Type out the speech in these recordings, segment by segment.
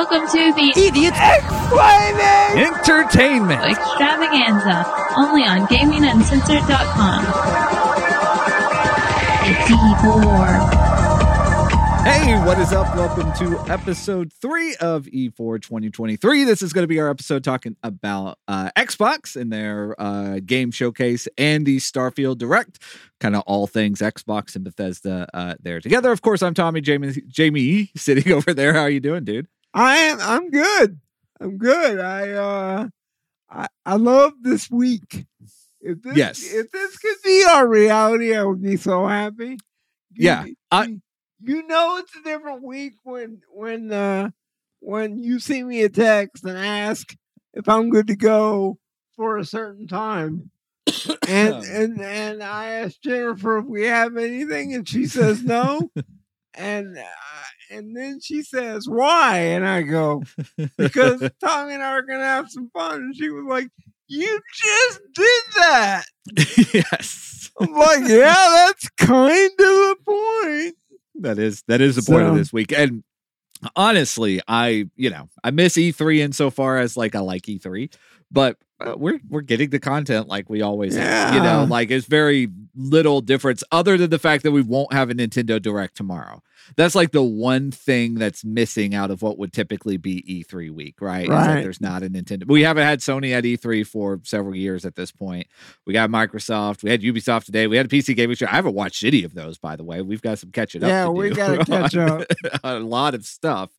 Welcome to the Idiot Explaining! Entertainment extravaganza, only on GamingUncensored.com. It's E4. Hey, what is up? Welcome to episode three of E4 2023. This is going to be our episode talking about uh, Xbox and their uh, game showcase and the Starfield Direct, kind of all things Xbox and Bethesda uh, there together. Of course, I'm Tommy Jamie, Jamie sitting over there. How are you doing, dude? I am. I'm good. I'm good. I uh, I I love this week. If this, Yes. If this could be our reality, I would be so happy. You- Yeah, I- you, know it's a different week when when uh when you see me a text and ask if I'm good to go for a certain time. And and and I asked Jennifer if we have anything, and she says no. and uh, and then she says why, and I go because Tommy and I are gonna have some fun. And she was like, "You just did that." yes, I'm like, "Yeah, that's kind of the point." that is that is the point of this week. And honestly, I you know I miss E3 insofar as like I like E3, but uh, we're we're getting the content like we always have. You know, like it's very little difference other than the fact that we won't have a Nintendo Direct tomorrow. That's like the one thing that's missing out of what would typically be E3 week, right? Is that Right. there's not a Nintendo. We haven't had Sony at E3 for several years at this point. We got Microsoft. We had Ubisoft today. We had a PC gaming show. I haven't watched any of those, by the way. We've got some catching up. Yeah, we do gotta catch up. a lot of stuff.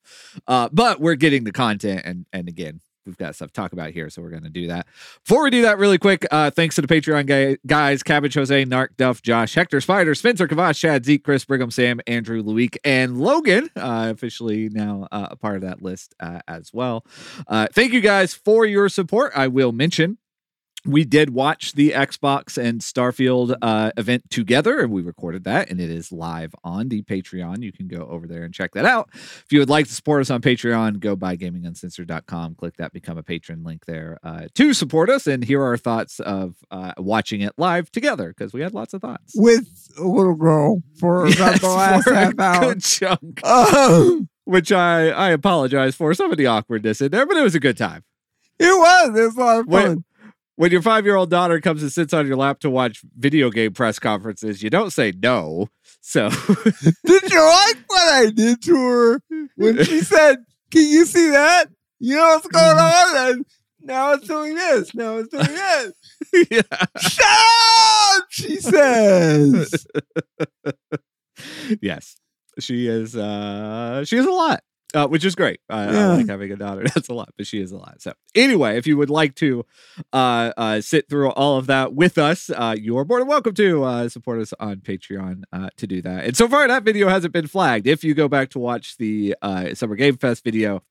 Uh, but we're getting the content, and and again, we've got stuff to talk about here, so we're going to do that. Before we do that, really quick, uh, thanks to the Patreon guy, guys: Cabbage, Jose, Narc, Duff, Josh, Hector, Spider, Spencer, Kavash, Chad, Zeke, Chris, Brigham, Sam, Andrew, Luik, and Logan. Uh, officially now uh, a part of that list uh, as well. Uh, thank you guys for your support. I will mention we did watch the Xbox and Starfield uh, event together, and we recorded that, and it is live on the Patreon. You can go over there and check that out. If you would like to support us on Patreon, go by gaminguncensored.com, click that become a patron link there uh, to support us and hear our thoughts of uh, watching it live together because we had lots of thoughts. With a little girl for about Yes, the last for half hour. good chunk, Um, which I, I apologize for some of the awkwardness in there, but it was a good time. it was. It was a lot of fun. when your five year old daughter comes and sits on your lap to watch video game press conferences, you don't say no. So Did you like what I did to her when she said, "Can you see that? You know what's going Mm-hmm. on?" And now it's doing this. Now it's doing this. yeah. Shut up! She says. yes, she is. uh She is a lot. Uh, which is great. I, I like having a daughter. That's a lot, but she is a lot. So anyway, if you would like to uh, uh, sit through all of that with us, uh, you're more than welcome to uh, support us on Patreon uh, to do that. And so far, that video hasn't been flagged. If you go back to watch the uh, Summer Game Fest video,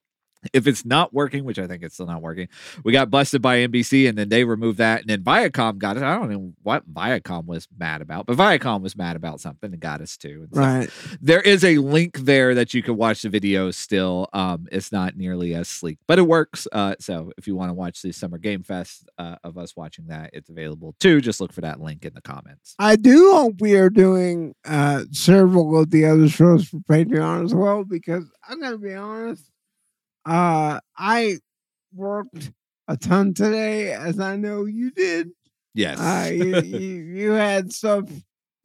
if it's not working, which I think it's still not working, we got busted by NBC and then they removed that. And then Viacom got it. I don't know what Viacom was mad about, but Viacom was mad about something and got us too. And so Right. there is a link there that you can watch the video still. Um, it's not nearly as sleek, but it works. Uh, so if you want to watch the Summer Game Fest uh, of us watching that, it's available too. Just look for that link in the comments. I do hope we are doing uh, several of the other shows for Patreon as well because I'm going to be honest. Uh, I worked a ton today, as I know you did. Yes. Uh, you, you, you had stuff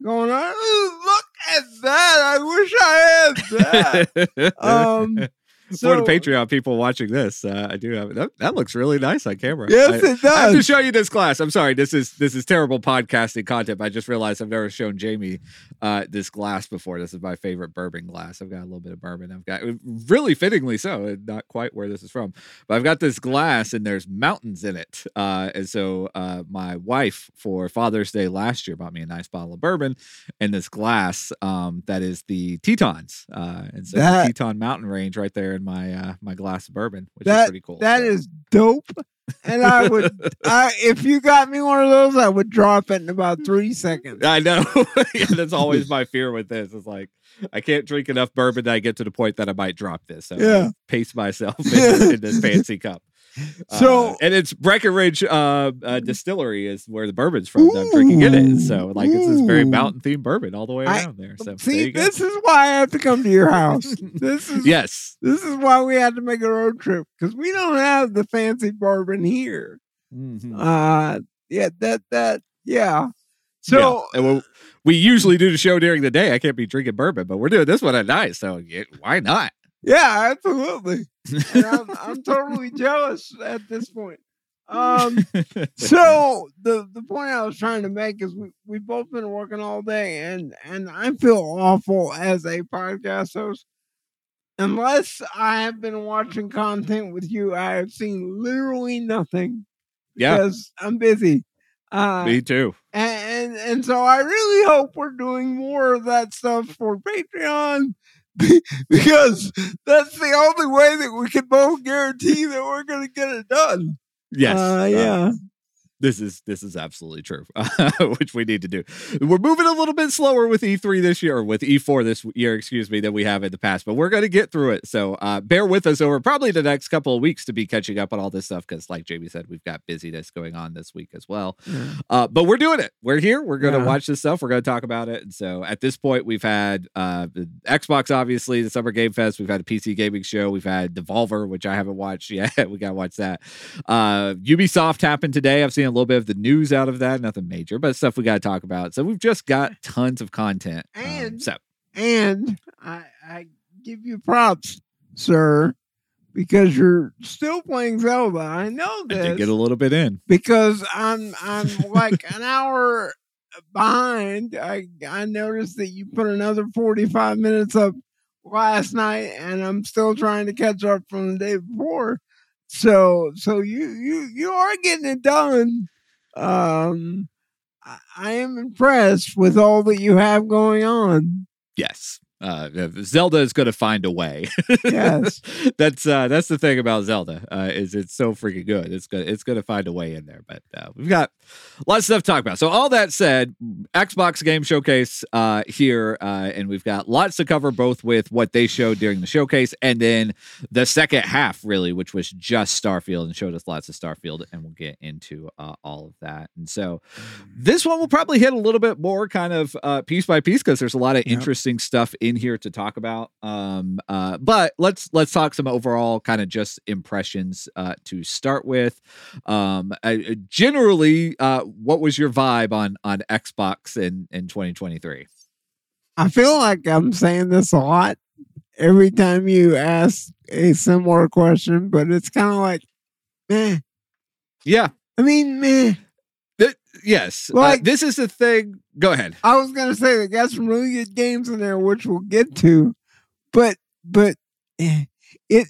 going on. Ooh, look at that! I wish I had that. Um, For so, the Patreon people watching this, uh, I do have that. That looks really nice on camera. Yes, I, it I have to show you this glass. I'm sorry. This is this is terrible podcasting content. But I just realized I've never shown Jamie uh, this glass before. This is my favorite bourbon glass. I've got a little bit of bourbon. I've got really fittingly so, not quite where this is from. But I've got this glass, and there's mountains in it. Uh, and so uh, my wife for Father's Day last year bought me a nice bottle of bourbon and this glass um, that is the Tetons. Uh, and so That- the Teton Mountain Range right there in my uh, my glass of bourbon, which That- is pretty cool. That So- is dope. And I would, I, if you got me one of those, I would drop it in about three seconds. I know. yeah, that's always my fear with this. It's like I can't drink enough bourbon that I get to the point that I might drop this. So Yeah. I pace myself in, in this fancy cup. So- Uh, and it's Breckenridge uh, uh, Distillery is where the bourbon's from. that I'm drinking it. So like it's this very mountain themed bourbon all the way I- around there. So See, go. this is why I have to come to your house. this is yes. this is why we had to make a road trip because we don't have the fancy bourbon here. Mhm. Uh, yeah, that that yeah. So Yeah. We, we usually do the show during the day. I can't be drinking bourbon, but we're doing this one at night. So yeah, why not? Yeah, absolutely. I'm, I'm totally jealous at this point. Um, so the the point I was trying to make is we we've both been working all day, and and I feel awful as a podcast host. Unless I have been watching content with you, I have seen literally nothing yeah, because I'm busy. Uh, me too. and, and and so I really hope we're doing more of that stuff for Patreon because that's the only way that we can both guarantee that we're going to get it done. Yes. Uh, uh, yeah. This is this is absolutely true, which we need to do. We're moving a little bit slower with E3 this year, or with E4 this year, excuse me, than we have in the past, but we're going to get through it. So uh, bear with us over probably the next couple of weeks to be catching up on all this stuff because, like Jamie said, we've got busyness going on this week as well. Uh, but we're doing it. We're here. We're going to Yeah. watch this stuff. We're going to talk about it. And so at this point, we've had uh, the Xbox, obviously, the Summer Game Fest. We've had a PC gaming show. We've had Devolver, which I haven't watched yet. we got to watch that. Uh, Ubisoft happened today. I've seen a little bit of the news out of that. Nothing major, but stuff we got to talk about. So we've just got tons of content. Um, And- so And I, I give you props, sir, because you're still playing Zelda. I know I did get a little bit in. because I'm I'm like an hour behind. I I noticed that you put another 45 minutes up last night and I'm still trying to catch up from the day before. So so you you you are getting it done. Um I, I am impressed with all that you have going on. Yes. Uh, Zelda is going to find a way. Yes. that's uh, that's the thing about Zelda uh, is it's so freaking good. It's gonna it's gonna find a way in there. But uh, we've got lots of stuff to talk about. So all that said, Xbox Game Showcase uh, here, uh, and we've got lots to cover both with what they showed during the showcase and then the second half, really, which was just Starfield and showed us lots of Starfield, and we'll get into uh, all of that. And so this one will probably hit a little bit more kind of uh, piece by piece because there's a lot of Yep. interesting stuff in here to talk about. Um, uh, but let's let's talk some overall kind of just impressions uh, to start with. Um, uh, generally, uh, what was your vibe on on Xbox in in 2023? I feel like I'm saying this a lot every time you ask a similar question, but it's kind of like, meh. Yeah. I mean, meh. Th- yes. Uh, Like- this is the thing. Go ahead. I was gonna say they got some really good games in there, which we'll get to, but but eh, it.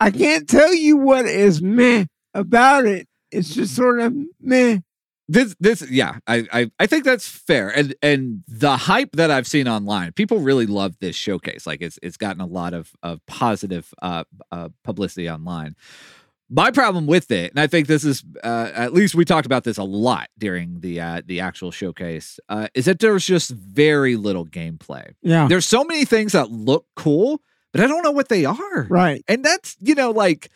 I can't tell you what is meh about it. It's just sort of meh. this this yeah I, I i think that's fair and and the hype that i've seen online people really love this showcase like it's it's gotten a lot of of positive uh, uh publicity online my problem with it and i think this is uh at least we talked about this a lot during the uh the actual showcase uh is that there's just very little gameplay. Yeah, there's so many things that look cool but i don't know what they are. Right. and that's you know like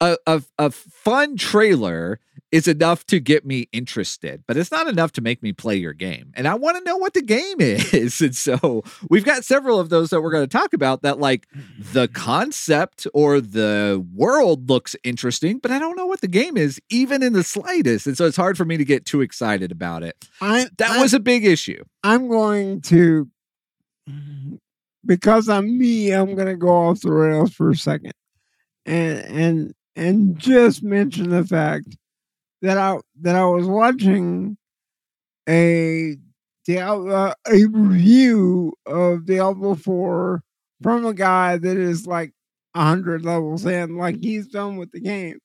a, a a fun trailer is enough to get me interested but it's not enough to make me play your game and i want to know what the game is and so we've got several of those that we're going to talk about that like the mm-hmm. concept or the world looks interesting but i don't know what the game is even in the slightest and so it's hard for me to get too excited about it I that I- was a big issue I'm going to because I'm me. I'm going to go off the rails for a second, and and and just mention the fact that I that I was watching a Diablo, uh, a review of Diablo Four from a guy that is like hundred levels in, like he's done with the game,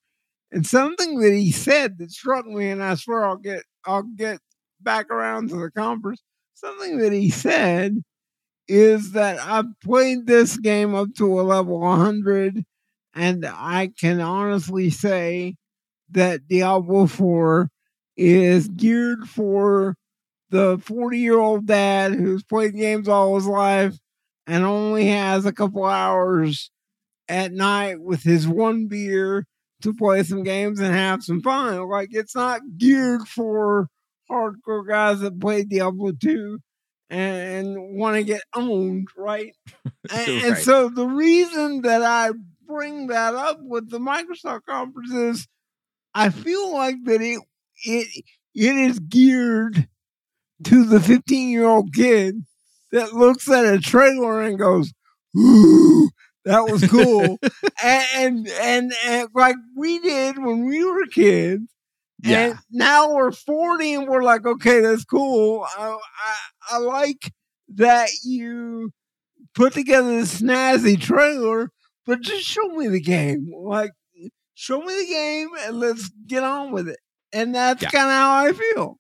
and something that he said that struck me, and I swear I'll get I'll get back around to the conference. Something that he said is that I've played this game up to a level 100, and I can honestly say that Diablo 4 is geared for the 40 year old dad who's played games all his life and only has a couple hours at night with his one beer to play some games and have some fun. Like it's not geared for hardcore guys that play Diablo 2 and want to get owned, right? and, and Right. so the reason that I bring that up with the Microsoft conference is I feel like that it it it is geared to the 15 year old kid that looks at a trailer and goes, "Ooh, that was cool," and, and and and like we did when we were kids. Yeah. And now we're 40 and we're like, okay, that's cool. I, I, I like that you put together this snazzy trailer, but just show me the game. Like, show me the game and let's get on with it. And that's Yeah. kind of how I feel.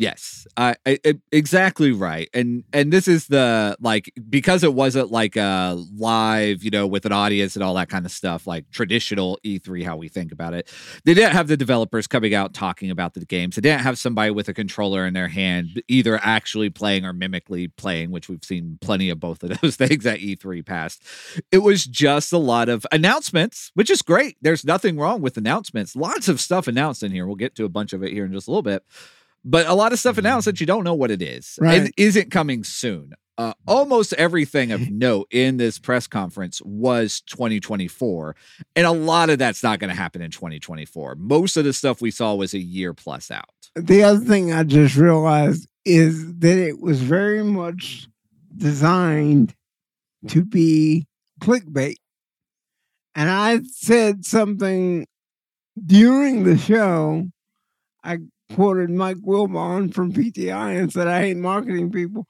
Yes, I, I, exactly right, and and this is the like because it wasn't like a live, you know, with an audience and all that kind of stuff, like traditional E3, how we think about it. They didn't have the developers coming out talking about the games. They didn't have somebody with a controller in their hand, either actually playing or mimically playing, which we've seen plenty of both of those things at E3 past. It was just a lot of announcements, which is great. There's nothing wrong with announcements. Lots of stuff announced in here. We'll get to a bunch of it here in just a little bit but a lot of stuff announced that you don't know what it is and Right. isn't coming soon. Uh, almost everything of note in this press conference was 2024, and a lot of that's not going to happen in 2024. Most of the stuff we saw was a year plus out. The other thing I just realized is that it was very much designed to be clickbait. And I said something during the show. I quoted Mike Wilbon from PTI and said, I hate marketing people.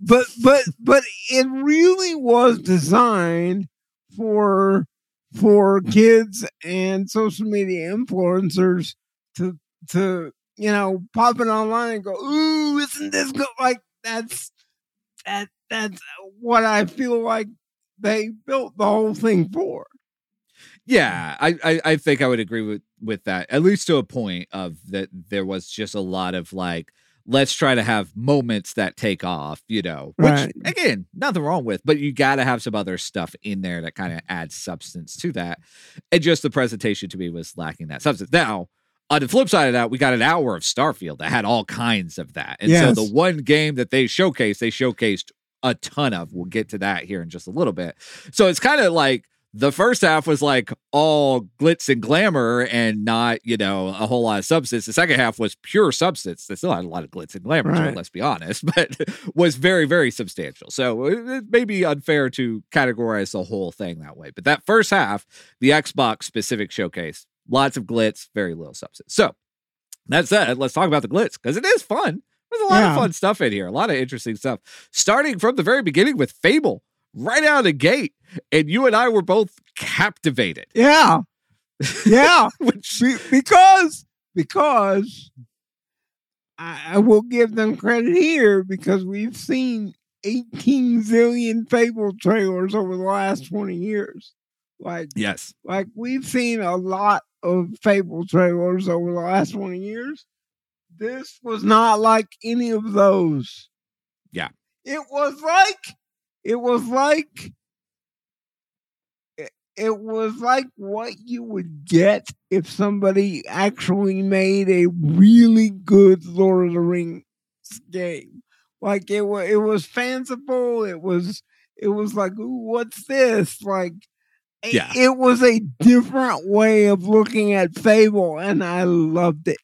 But but but it really was designed for for kids and social media influencers to to you know pop it online and go, ooh, isn't this good? Like that's that that's what I feel like they built the whole thing for. Yeah, I, I I think I would agree with with that at least to a point of that there was just a lot of like let's try to have moments that take off, you know. Which Right. again, nothing wrong with, but you got to have some other stuff in there that kind of adds substance to that. And just the presentation to me was lacking that substance. Now, on the flip side of that, we got an hour of Starfield that had all kinds of that. And Yes. so the one game that they showcased, they showcased a ton of. We'll get to that here in just a little bit. So it's kind of like the first half was like all glitz and glamour and not, you know, a whole lot of substance. The second half was pure substance. They still had a lot of glitz and glamour, Right. let's be honest, but was very, very substantial. So it it may be unfair to categorize the whole thing that way. But that first half, the Xbox specific showcase, lots of glitz, very little substance. So that said, let's talk about the glitz because it is fun. There's a lot of fun stuff in here, a lot of interesting stuff. Starting from the very beginning with Fable, right out of the gate. And you and I were both captivated. Yeah, yeah. Which Be- because because I, I will give them credit here because we've seen 18 zillion Fable trailers over the last 20 years. Like yes. like we've seen a lot of Fable trailers over the last 20 years. This was not like any of those. Yeah. It was like it was like it, was like what you would get if somebody actually made a really good Lord of the Rings game. Like it was it was fanciful, it was it was like, ooh, what's this? Like it- Yeah. it was a different way of looking at Fable, and I loved it.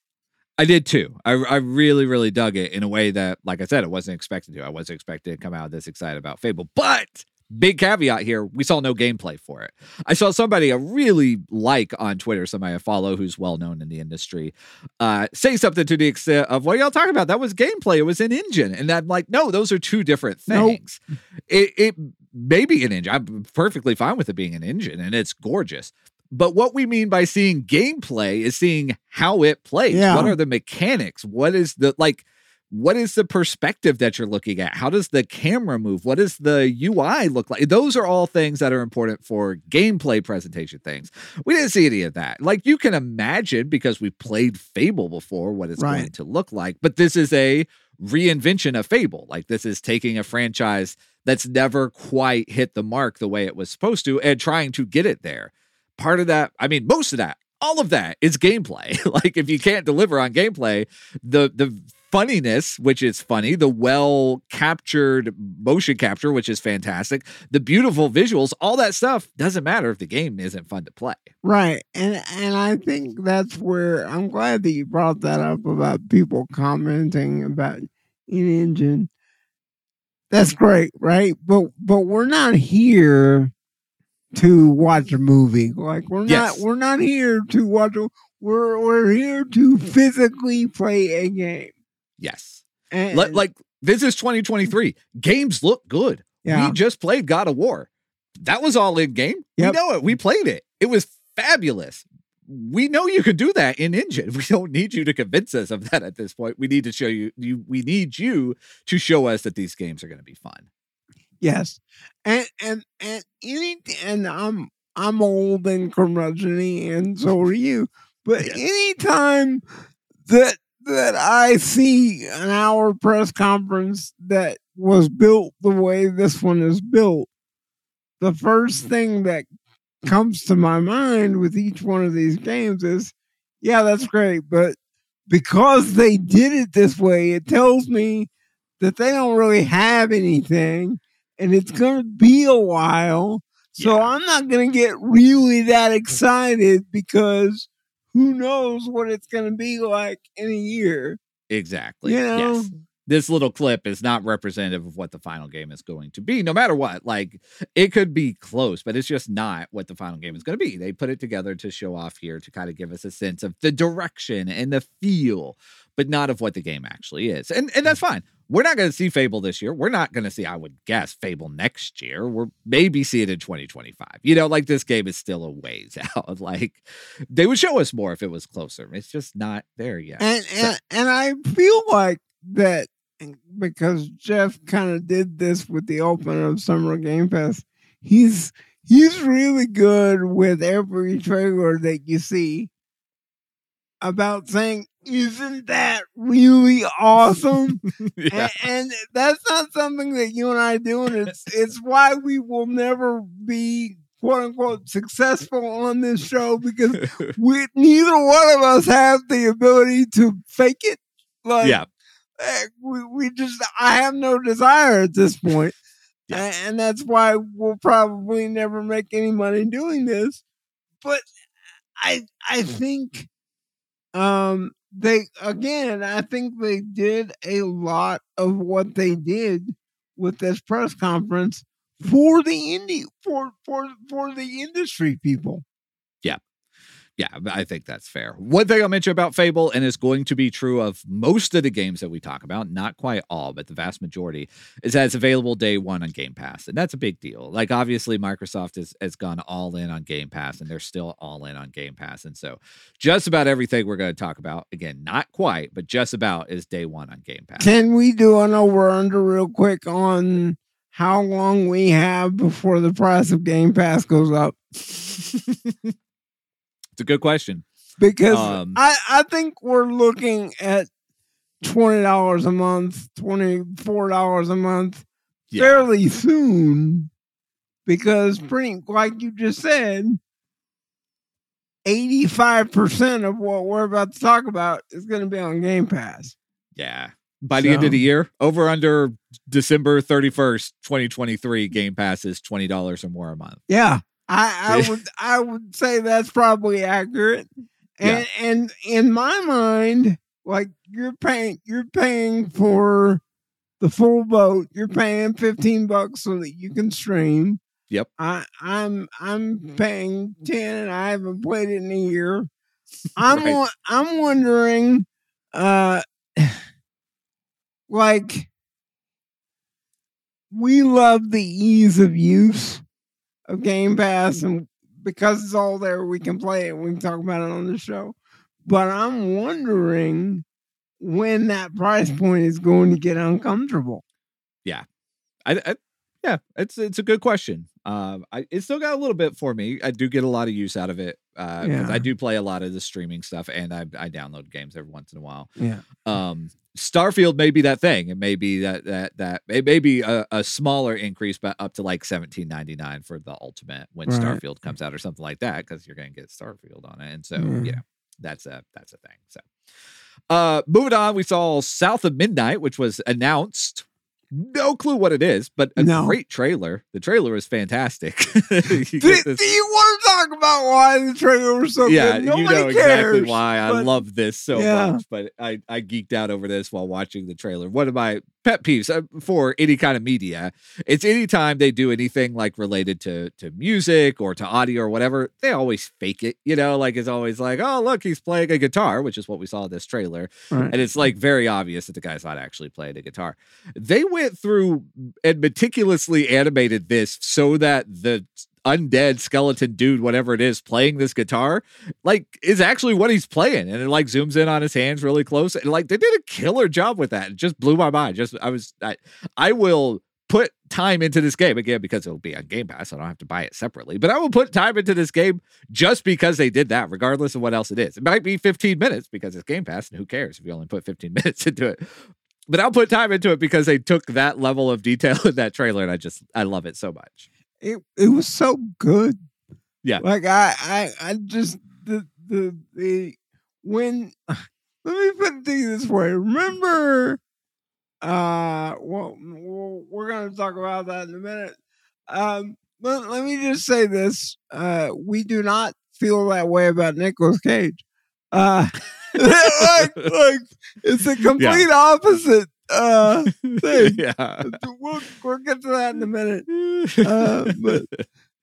I did too. I, I really, really dug it in a way that, like I said, I wasn't expecting to. I wasn't expecting to come out this excited about Fable. But big caveat here, we saw no gameplay for it. I saw somebody I really like on Twitter, somebody I follow who's well known in the industry, uh, say something to the extent of, what y'all talking about? That was gameplay. It was an engine. And I'm like, no, those are two different Nope. things. It, it may be an engine. I'm perfectly fine with it being an engine and it's gorgeous. But what we mean by seeing gameplay is seeing how it plays. Yeah. What are the mechanics? What is the like what is the perspective that you're looking at? How does the camera move? What does the UI look like? Those are all things that are important for gameplay presentation things. We didn't see any of that. Like you can imagine because we played Fable before what it's going to look like, but this is a reinvention of Fable. Like this is taking a franchise that's never quite hit the mark the way it was supposed to and trying to get it there. Part of that, I mean, most of that all of that is gameplay. like if you can't deliver on gameplay, the the funniness, which is funny, the well captured motion capture, which is fantastic, the beautiful visuals, all that stuff doesn't matter if the game isn't fun to play. Right. And and I think that's where I'm glad that you brought that up about people commenting about in engine. That's great, right? But but we're not here to watch a movie. Like we're Yes. not we're not here to watch a we're we're here to physically play a game. Yes. And, Let, like this is 2023. Games look good. yeah. We just played God of War. That was all in game. Yep. We know it. We played it. It was fabulous. We know you can do that in engine. We don't need you to convince us of that at this point. We need to show you, you we need you to show us that these games are going to be fun. Yes, and and and any and I'm I'm old and curmudgeony, and so are you. But Yes. anytime that that I see an hour press conference that was built the way this one is built, the first thing that comes to my mind with each one of these games is, yeah, that's great, but because they did it this way, it tells me that they don't really have anything and it's going to be a while. So Yeah. I'm not going to get really that excited because who knows what it's going to be like in a year. Exactly. You know? Yes. This little clip is not representative of what the final game is going to be, no matter what. Like, it could be close, but it's just not what the final game is going to be. They put it together to show off here to kind of give us a sense of the direction and the feel, but not of what the game actually is. And and that's mm. fine. We're not going to see Fable this year. We're not going to see, I would guess, Fable next year. We're maybe see it in 2025. You know, like this game is still a ways out. Like, they would show us more if it was closer. It's just not there yet. And, So- and, and I feel like that because Jeff kind of did this with the open of Summer Game Pass. He's he's really good with every trailer that you see about saying, "Isn't that really awesome?" yeah. and, and that's not something that you and I do, and it's it's why we will never be quote unquote successful on this show because we neither one of us have the ability to fake it. Like, yeah. eh, we, we just I have no desire at this point. Yeah. And that's why we'll probably never make any money doing this. But I I think um they again I think they did a lot of what they did with this press conference for the indie for for for the industry people. Yeah, I think that's fair. One thing I'll mention about Fable, and it's going to be true of most of the games that we talk about, not quite all, but the vast majority, is that it's available day one on Game Pass. And that's a big deal. Like, obviously, Microsoft has, has gone all in on Game Pass, and they're still all in on Game Pass. And so, just about everything we're going to talk about, again, not quite, but just about, is day one on Game Pass. Can we do an over under real quick on how long we have before the price of Game Pass goes up? it's a good question. Because Um, I, I think we're looking at twenty dollars a month, twenty four dollars a month Yeah. fairly soon. Because pretty like you just said, eighty five percent of what we're about to talk about is gonna be on Game Pass. Yeah. By the end of the year, over under December 31st, 2023, Game Pass is $20 or more a month. Yeah, I, I would I would say that's probably accurate. And and in my mind, like you're paying you're paying for the full boat. You're paying fifteen bucks so that you can stream. Yep. I I'm I'm paying ten and I haven't played it in a year. I'm Right. I'm wondering, uh, like we love the ease of use of Game Pass, and because it's all there, we can play it. We can talk about it on the show. But I'm wondering when that price point is going to get uncomfortable. I, I Yeah, it's it's a good question. Um, I it still got a little bit for me. I do get a lot of use out of it because Yeah. I do play a lot of the streaming stuff, and I I download games every once in a while. Yeah. Um, Starfield may be that thing. It may be that that that it may be a, a smaller increase, but up to like seventeen ninety nine for the ultimate when Right. Starfield comes out or something like that, because you're gonna get Starfield on it, and so you know that's a that's a thing. So, uh, moving on, we saw South of Midnight, which was announced. No clue what it is, but a No. great trailer. The trailer is fantastic. You Do, you want to talk about why the trailer was so yeah, good? you Nobody know cares. exactly why I love this so Yeah. much. But I, I geeked out over this while watching the trailer. One of my pet peeves uh, for any kind of media, it's anytime they do anything like related to to music or to audio or whatever, they always fake it. You know, like it's always like, oh look, he's playing a guitar, which is what we saw in this trailer, Right. and it's like very obvious that the guy's not actually playing a guitar. They went through and meticulously animated this so that the undead skeleton dude, whatever it is, playing this guitar, like is actually what he's playing. And it like zooms in on his hands really close. And like they did a killer job with that. It just blew my mind. Just I was I I will put time into this game again because it'll be on Game Pass. I don't have to buy it separately. But I will put time into this game just because they did that, regardless of what else it is. It might be 15 minutes because it's Game Pass, and who cares if you only put 15 minutes into it. But I'll put time into it because they took that level of detail in that trailer, and I just I love it so much. It it was so good. Yeah. Like I I I just the the the when let me put things to this way. Remember uh well we're gonna talk about that in a minute. Um but let me just say this. Uh we do not feel that way about Nicolas Cage. Uh like, like it's the complete opposite uh thing. yeah. We'll, we'll get to that in a minute. Uh, but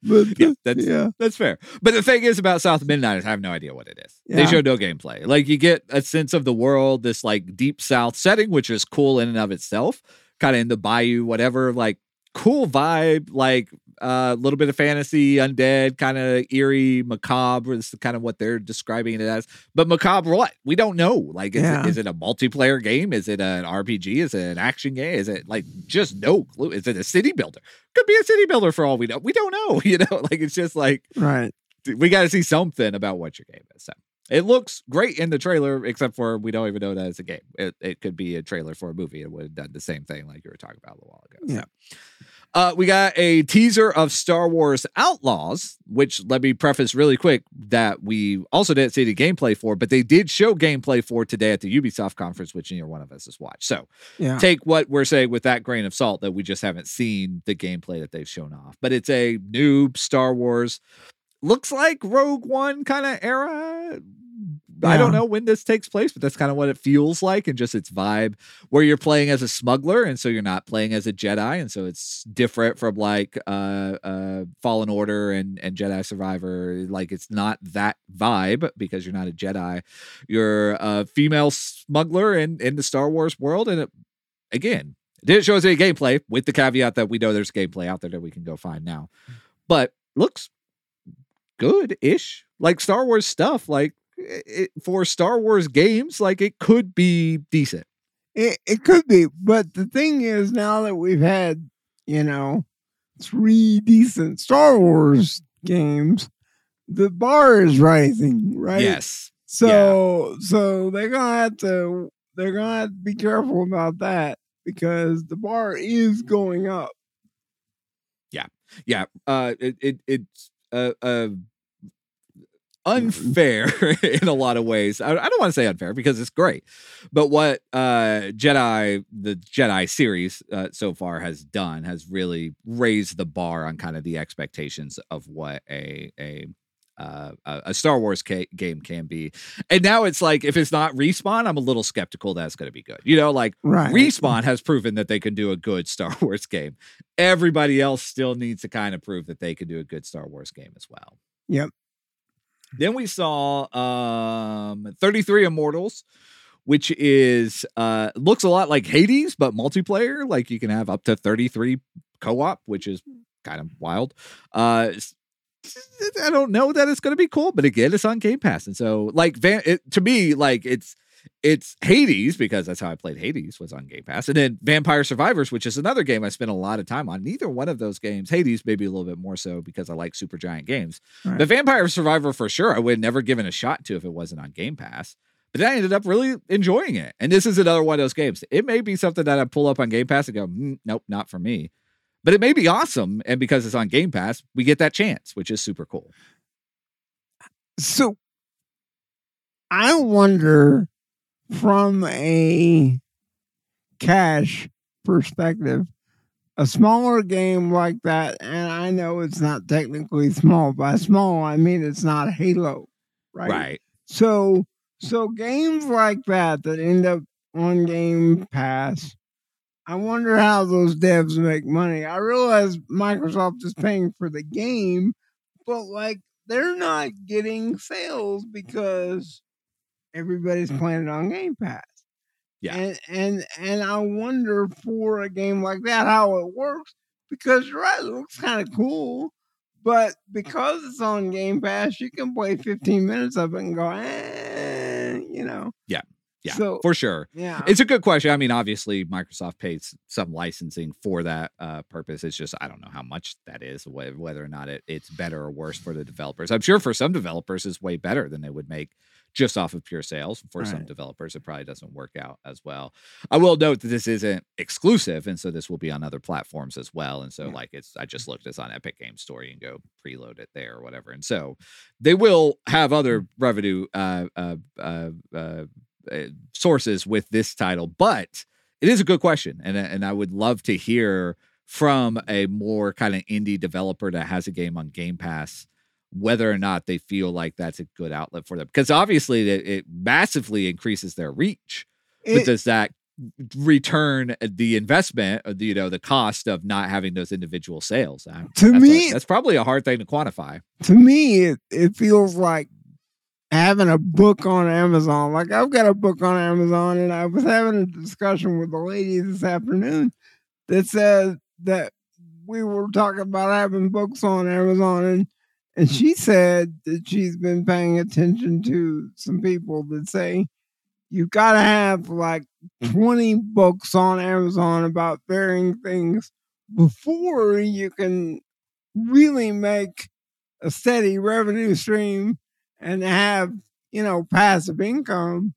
but yeah, that's yeah. that's fair. But the thing is about South Midnight is I have no idea what it is. They show no gameplay. Like you get a sense of the world, this like deep south setting, which is cool in and of itself. Kind of in the bayou, whatever, like cool vibe, like a uh, little bit of fantasy, undead, kind of eerie, macabre This is kind of what they're describing it as. But macabre, what? We don't know. Like, is, Yeah. it, is it a multiplayer game? Is it an RPG? Is it an action game? Is it like just no clue? Is it a city builder? Could be a city builder for all we know. We don't know. You know, like it's just like Right. we got to see something about what your game is. So it looks great in the trailer, except for we don't even know that it's a game. It, it could be a trailer for a movie. It would have done the same thing like you were talking about a little while ago. So. Yeah. Uh, we got a teaser of Star Wars Outlaws, which let me preface really quick that we also didn't see the gameplay for, but they did show gameplay for today at the Ubisoft conference, which neither one of us has watched. So Yeah. take what we're saying with that grain of salt that we just haven't seen the gameplay that they've shown off. But it's a new Star Wars, looks like Rogue One kind of era. I don't know when this takes place, but that's kind of what it feels like and just its vibe where you're playing as a smuggler and so you're not playing as a Jedi and so it's different from like uh uh Fallen Order and and Jedi Survivor. Like it's not that vibe because you're not a Jedi. You're a female smuggler in in the Star Wars world and it, again it didn't show us any gameplay with the caveat that we know there's gameplay out there that we can go find now. But looks good ish like Star Wars stuff like it, for Star Wars games like it could be decent It it could be, but the thing is, now that we've had, you know, three decent Star Wars games, the bar is rising, right? yes So so they're gonna have to they're gonna have to be careful about that because the bar is going up. yeah yeah. uh it, it it's uh uh unfair in a lot of ways i, I don't want to say unfair because it's great but what uh jedi the jedi series uh, so far has done has really raised the bar on kind of the expectations of what a a uh, a Star Wars ca- game can be, and now it's like if it's not respawn, I'm a little skeptical that's going to be good. You know, like Right. Respawn has proven that they can do a good Star Wars game. Everybody else still needs to kind of prove that they can do a good Star Wars game as well. Yep. Then we saw um 33 Immortals, which is uh looks a lot like Hades, but multiplayer. Like you can have up to 33 co-op, which is kind of wild. Uh I don't know that it's going to be cool, but again, it's on Game Pass, and so like Van, it, to me, like it's it's Hades because that's how I played Hades was on Game Pass, and then Vampire Survivors, which is another game I spent a lot of time on. Neither one of those games, Hades maybe a little bit more so because I like Supergiant Games. Right. The Vampire Survivor for sure, I would have never given a shot to if it wasn't on Game Pass. But then I ended up really enjoying it, and this is another one of those games. It may be something that I pull up on Game Pass and go, "Mm, nope, not for me. But it may be awesome, and because it's on Game Pass, we get that chance, which is super cool. So I wonder from a cash perspective, a smaller game like that, and I know it's not technically small. By small, I mean it's not Halo, right? right. So, so games like that that end up on Game Pass, I wonder how those devs make money. I realize Microsoft is paying for the game, but like they're not getting sales because everybody's playing it on Game Pass. Yeah. And and and I wonder for a game like that how it works because you're right, it looks kind of cool. But because it's on Game Pass, you can play 15 minutes of it and go, eh, you know. Yeah, So for sure. yeah, It's a good question. I mean, obviously, Microsoft pays some licensing for that uh, purpose. It's just I don't know how much that is, wh- whether or not it, it's better or worse for the developers. I'm sure for some developers, it's way better than they would make just off of pure sales. For some Right. developers, it probably doesn't work out as well. I will note that this isn't exclusive, and so this will be on other platforms as well. And so, Yeah. like, it's I just looked it's on Epic Game Store. You can go preload it there or whatever. And so, they will have other revenue uh, uh, uh, uh, uh, sources with this title, but it is a good question, and and I would love to hear from a more kind of indie developer that has a game on Game Pass whether or not they feel like that's a good outlet for them because obviously it, it massively increases their reach but does that return uh, the investment uh, the, you know the cost of not having those individual sales To that's a- me- that's probably a hard thing to quantify to me, it, it feels like having a book on Amazon. Like I've got a book on Amazon, and I was having a discussion with a lady this afternoon that said that we were talking about having books on Amazon, and and she said that she's been paying attention to some people that say you've got to have like 20 books on Amazon about varying things before you can really make a steady revenue stream and have you know passive income.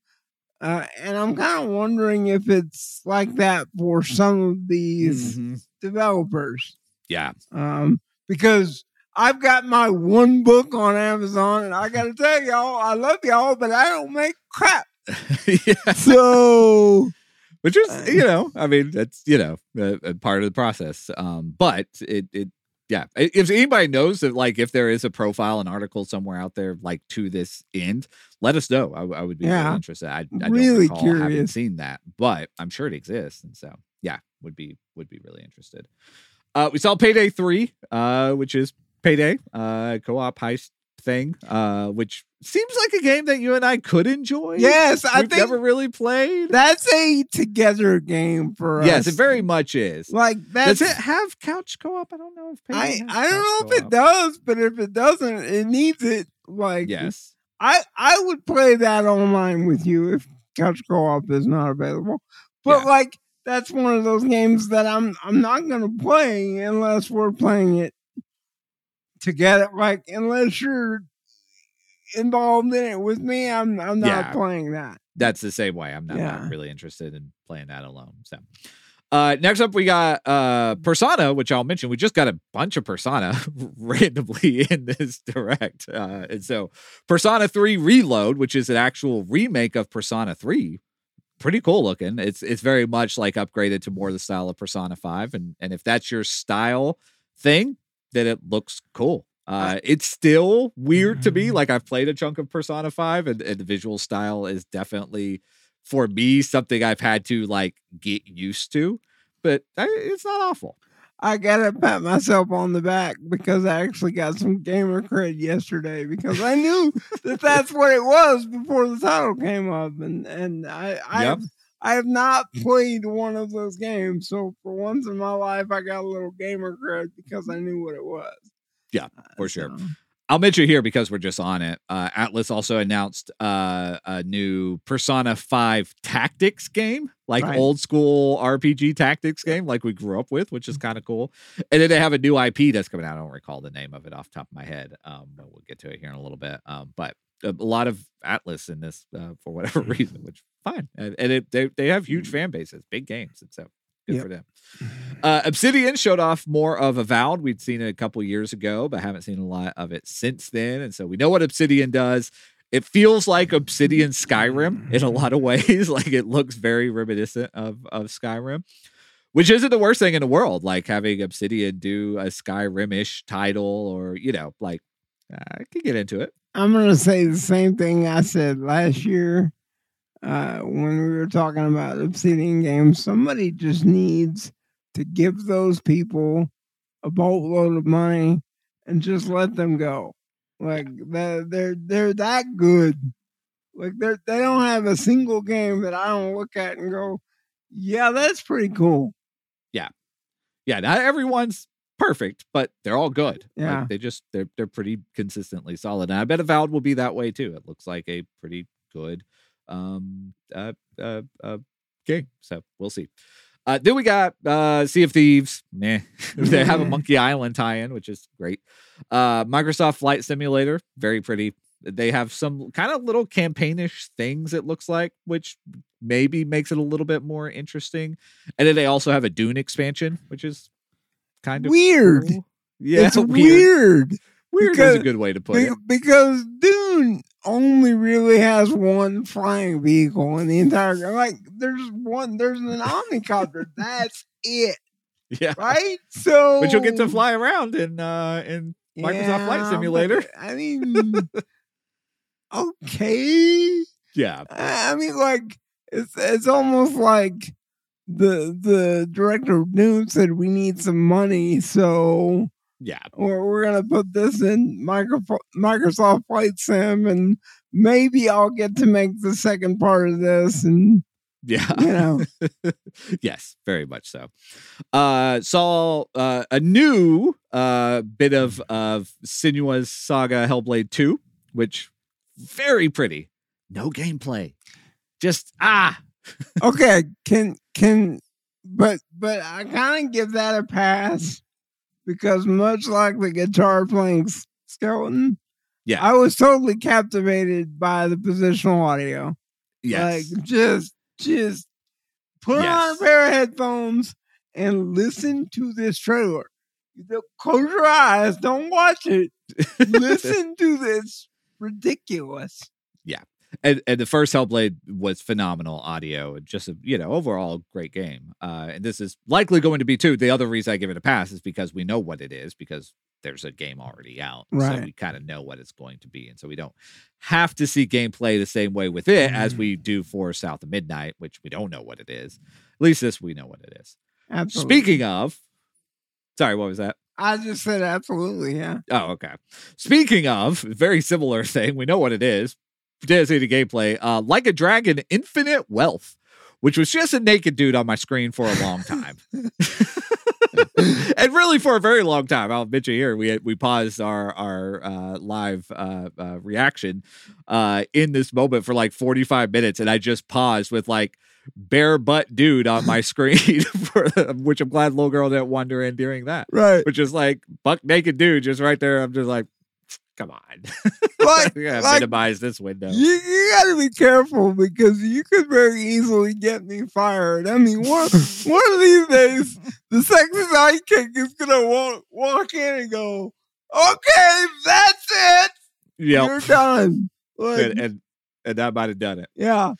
Uh, and i'm kind of wondering if it's like that for some of these Mhm. developers. Yeah. Um, because i've got my one book on amazon and i gotta tell y'all i love y'all but i don't make crap. Yeah. So which is Uh, you know i mean that's you know a, a part of the process um but it it yeah if anybody knows that like if there is a profile an article somewhere out there like to this end let us know. I, I would be Yeah. really interested. I, I don't Really recall having curious. seen that but i'm sure it exists and so yeah would be would be really interested. Uh we saw payday 3 uh which is payday uh co-op heist thing uh which seems like a game that you and i could enjoy yes i We've think never really played that's a together game for Yes, us Yes, it very much is. like that's Does it have couch co-op? I don't know if Payday I, I don't know if it does, but if it doesn't, it needs it. Like Yes. I I would play that online with you if couch co-op is not available. But Yeah. like that's one of those games that I'm I'm not gonna play unless we're playing it together. Like unless you're involved in it with me, I'm I'm not Yeah. playing that. That's the same way. I'm not, Yeah. not really interested in playing that alone. So uh next up we got uh Persona, which I'll mention. We just got a bunch of Persona randomly in this direct. Uh and so Persona 3 Reload, which is an actual remake of Persona 3. Pretty cool looking. It's it's very much like upgraded to more the style of Persona 5. And and if that's your style thing, then it looks cool. Uh, it's still weird to me. Like I've played a chunk of Persona 5 and, and the visual style is definitely for me something I've had to like get used to, but I, it's not awful. I gotta pat myself on the back because I actually got some gamer cred yesterday because I knew that that's what it was before the title came up, and and I I Yep. I have not played one of those games, so for once in my life I got a little gamer cred because I knew what it was. Yeah, Uh, for sure. so- I'll mention here because we're just on it. Uh, Atlus also announced uh, a new Persona 5 tactics game, like Right. old school RPG tactics game, like we grew up with, which is kind of cool. And then they have a new IP that's coming out. I don't recall the name of it off the top of my head. Um, but we'll get to it here in a little bit. Um, but a, lot of Atlus in this uh, for whatever reason, which fine. And, and it, they, they have huge fan bases, big games. And so good Yep. for them. Uh, Obsidian showed off more of Avowed. We'd seen it a couple years ago, but haven't seen a lot of it since then. And so we know what Obsidian does. It feels like Obsidian Skyrim in a lot of ways. like it looks very reminiscent of, of Skyrim, which isn't the worst thing in the world. Like having Obsidian do a Skyrim ish title or, you know, like I could get into it. I'm gonna say the same thing I said last year uh, when we were talking about Obsidian games. Somebody just needs to give those people a boatload of money and just let them go. Like they're they're, they're that good. Like they they don't have a single game that I don't look at and go, yeah, that's pretty cool. Yeah, yeah. not everyone's perfect, but they're all good. Like, Yeah. they just they're they're pretty consistently solid. And I bet Avowed will be that way too. It looks like a pretty good um uh uh, uh game. So we'll see. Uh then we got uh Sea of Thieves. Meh. they have a Monkey Island tie-in, which is great. Uh Microsoft Flight Simulator, very pretty. They have some kind of little campaignish things, it looks like, which maybe makes it a little bit more interesting. And then they also have a Dune expansion, which is kind of Weird. cool. Yeah, it's weird. weird. Weird is a good way to put Be- it. because Dune only really has one flying vehicle in the entire like there's one there's an ornithopter that's it Yeah, right so but you'll get to fly around in uh in Microsoft Flight Simulator. but, I mean okay yeah, I mean like it's it's almost like the the director of said we need some money so yeah, or we're gonna put this in Micro- Microsoft Flight Sim, and maybe I'll get to make the second part of this, and yeah. you know, yes, very much so. Uh, saw uh, a new uh bit of of Senua's Saga Hellblade Two, which very pretty. No gameplay, just ah. Okay, can can, but but I kind of give that a pass because much like the guitar playing skeleton, Yeah. I was totally captivated by the positional audio. Yes, Like just just put on a pair of headphones and listen to this trailer. You Close your eyes, don't watch it. listen to this ridiculous. And and the first Hellblade was phenomenal audio and just a you know overall great game. Uh, and this is likely going to be too. The other reason I give it a pass is because we know what it is because there's a game already out, so Right. we kind of know what it's going to be, and so we don't have to see gameplay the same way with it as we do for South of Midnight, which we don't know what it is. At least this we know what it is. Absolutely. Speaking of, sorry, what was that? I just said absolutely, yeah. Oh, okay. Speaking of, very similar thing. We know what it is. Designated gameplay. Uh, like a dragon, infinite wealth, which was just a naked dude on my screen for a long time. and really for a very long time. I'll you here. We we paused our our uh, live uh, uh, reaction uh, in this moment for like 45 minutes, and I just paused with like bare butt dude on my screen, for, which I'm glad little girl didn't wander in during that Right. which is like buck naked dude just right there. I'm just like, come on, Like, yeah, like minimize this window. you, you gotta be careful because you could very easily get me fired. I mean, one, one of these days, the sexy sidekick is gonna walk, walk in and go, okay, that's it. Yep. You're done. Like, and, and and that might have done it. yeah.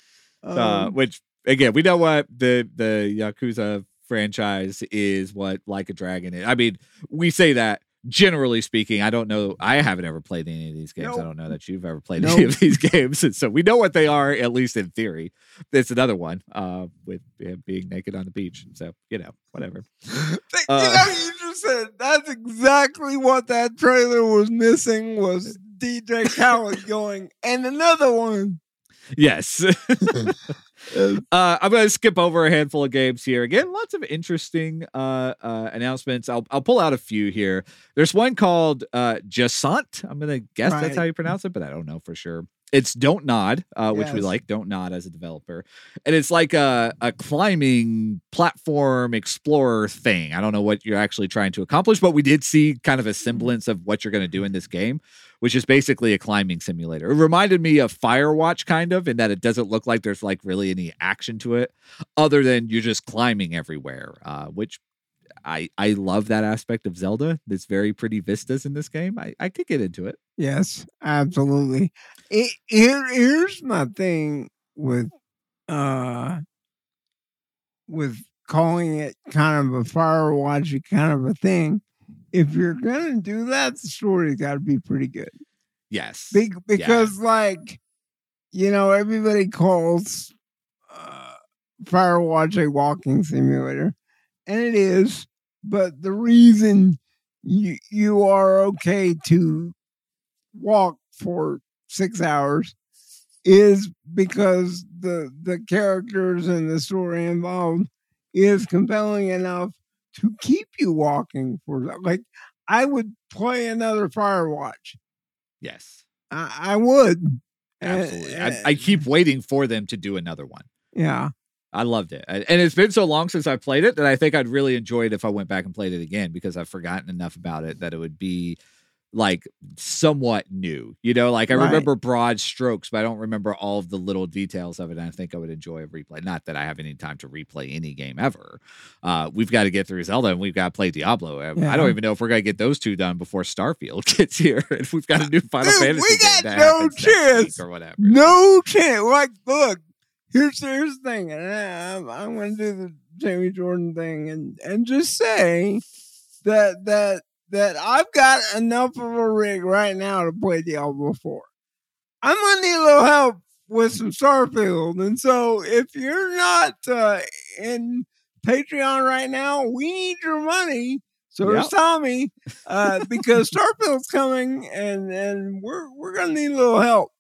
uh, Um, which again, we know what the the Yakuza franchise is. What Like a Dragon is. I mean, we say that. Generally speaking, I don't know. I haven't ever played any of these games. I don't know that you've ever played any of these games, and so we know what they are, at least in theory. It's another one uh, with him being naked on the beach. So you know, whatever. Th- Uh, you know, you just said that's exactly what that trailer was missing was DJ Khaled going, and another one. Yes. Uh, I'm going to skip over a handful of games here. Again, lots of interesting uh, uh, announcements. I'll, I'll pull out a few here. There's one called uh, Jusant. I'm going to guess that's how you pronounce it, but I don't know for sure. It's Don't Nod, uh, which we like. Don't Nod as a developer, and it's like a a climbing platform explorer thing. I don't know what you're actually trying to accomplish, but we did see kind of a semblance of what you're going to do in this game, which is basically a climbing simulator. It reminded me of Firewatch, kind of, in that it doesn't look like there's like really any action to it, other than you're just climbing everywhere, uh, which. I, I love that aspect of Zelda. There's very pretty vistas in this game. I, I could get into it. Yes, absolutely. It, here, here's my thing with uh with calling it kind of a Firewatchy kind of a thing. If you're gonna do that, the story's got to be pretty good. Yes. Be- because, like, you know, everybody calls uh, Firewatch a walking simulator, and it is. But the reason you you are okay to walk for six hours is because the the characters and the story involved is compelling enough to keep you walking for like I would play another Firewatch. yes. I, I would. Absolutely. Uh, I, I keep waiting for them to do another one. yeah. I loved it. And and it's been so long since I played it that I think I'd really enjoy it if I went back and played it again because I've forgotten enough about it that it would be like somewhat new. You know, like I Right. remember broad strokes, but I don't remember all of the little details of it. And I think I would enjoy a replay. Not that I have any time to replay any game ever. Uh, we've got to get through Zelda and we've got to play Diablo. I, I don't even know if we're going to get those two done before Starfield gets here. And we've got a new Final Dude, we Fantasy game got no happens next week chance. or whatever. No chance. Like, look, here's here's the thing, I, I'm I'm to do the Jamie Jordan thing, and and just say that that that I've got enough of a rig right now to play Diablo Four. I'm going to need a little help with some Starfield, and so if you're not uh, in Patreon right now, we need your money. So Yep. Tommy, uh, because Starfield's coming, and and we're we're gonna need a little help.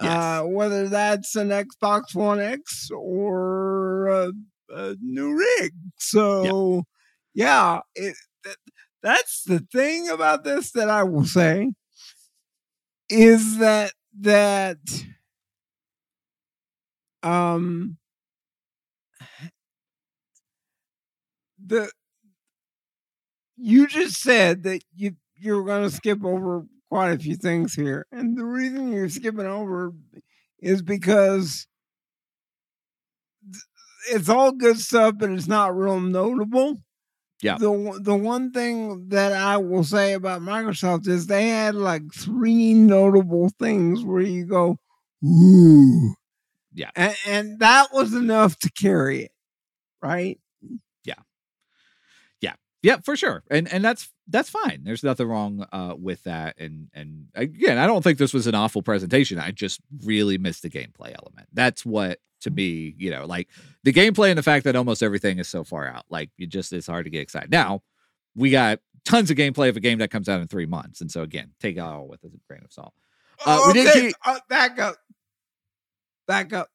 Yes. Uh, whether that's an Xbox One X or a, a new rig. So, yeah, it, that's the thing about this that I will say is that that um the you just said that you you were going to skip over quite a few things here, and the reason you're skipping over is because it's all good stuff, but it's not real notable. Yeah. The one- the one thing that I will say about Microsoft is they had like three notable things where you go, ooh, Yeah. and, and that was enough to carry it, right? Yeah. Yeah. Yeah, for sure. And and that's that's fine. There's nothing wrong uh with that. And and again, I don't think this was an awful presentation. I just really missed the gameplay element. That's what to me, you know, like the gameplay and the fact that almost everything is so far out. Like you just it's hard to get excited. Now, we got tons of gameplay of a game that comes out in three months. And so again, take it all with a grain of salt. Uh, we did okay, keep- uh, back up, back up.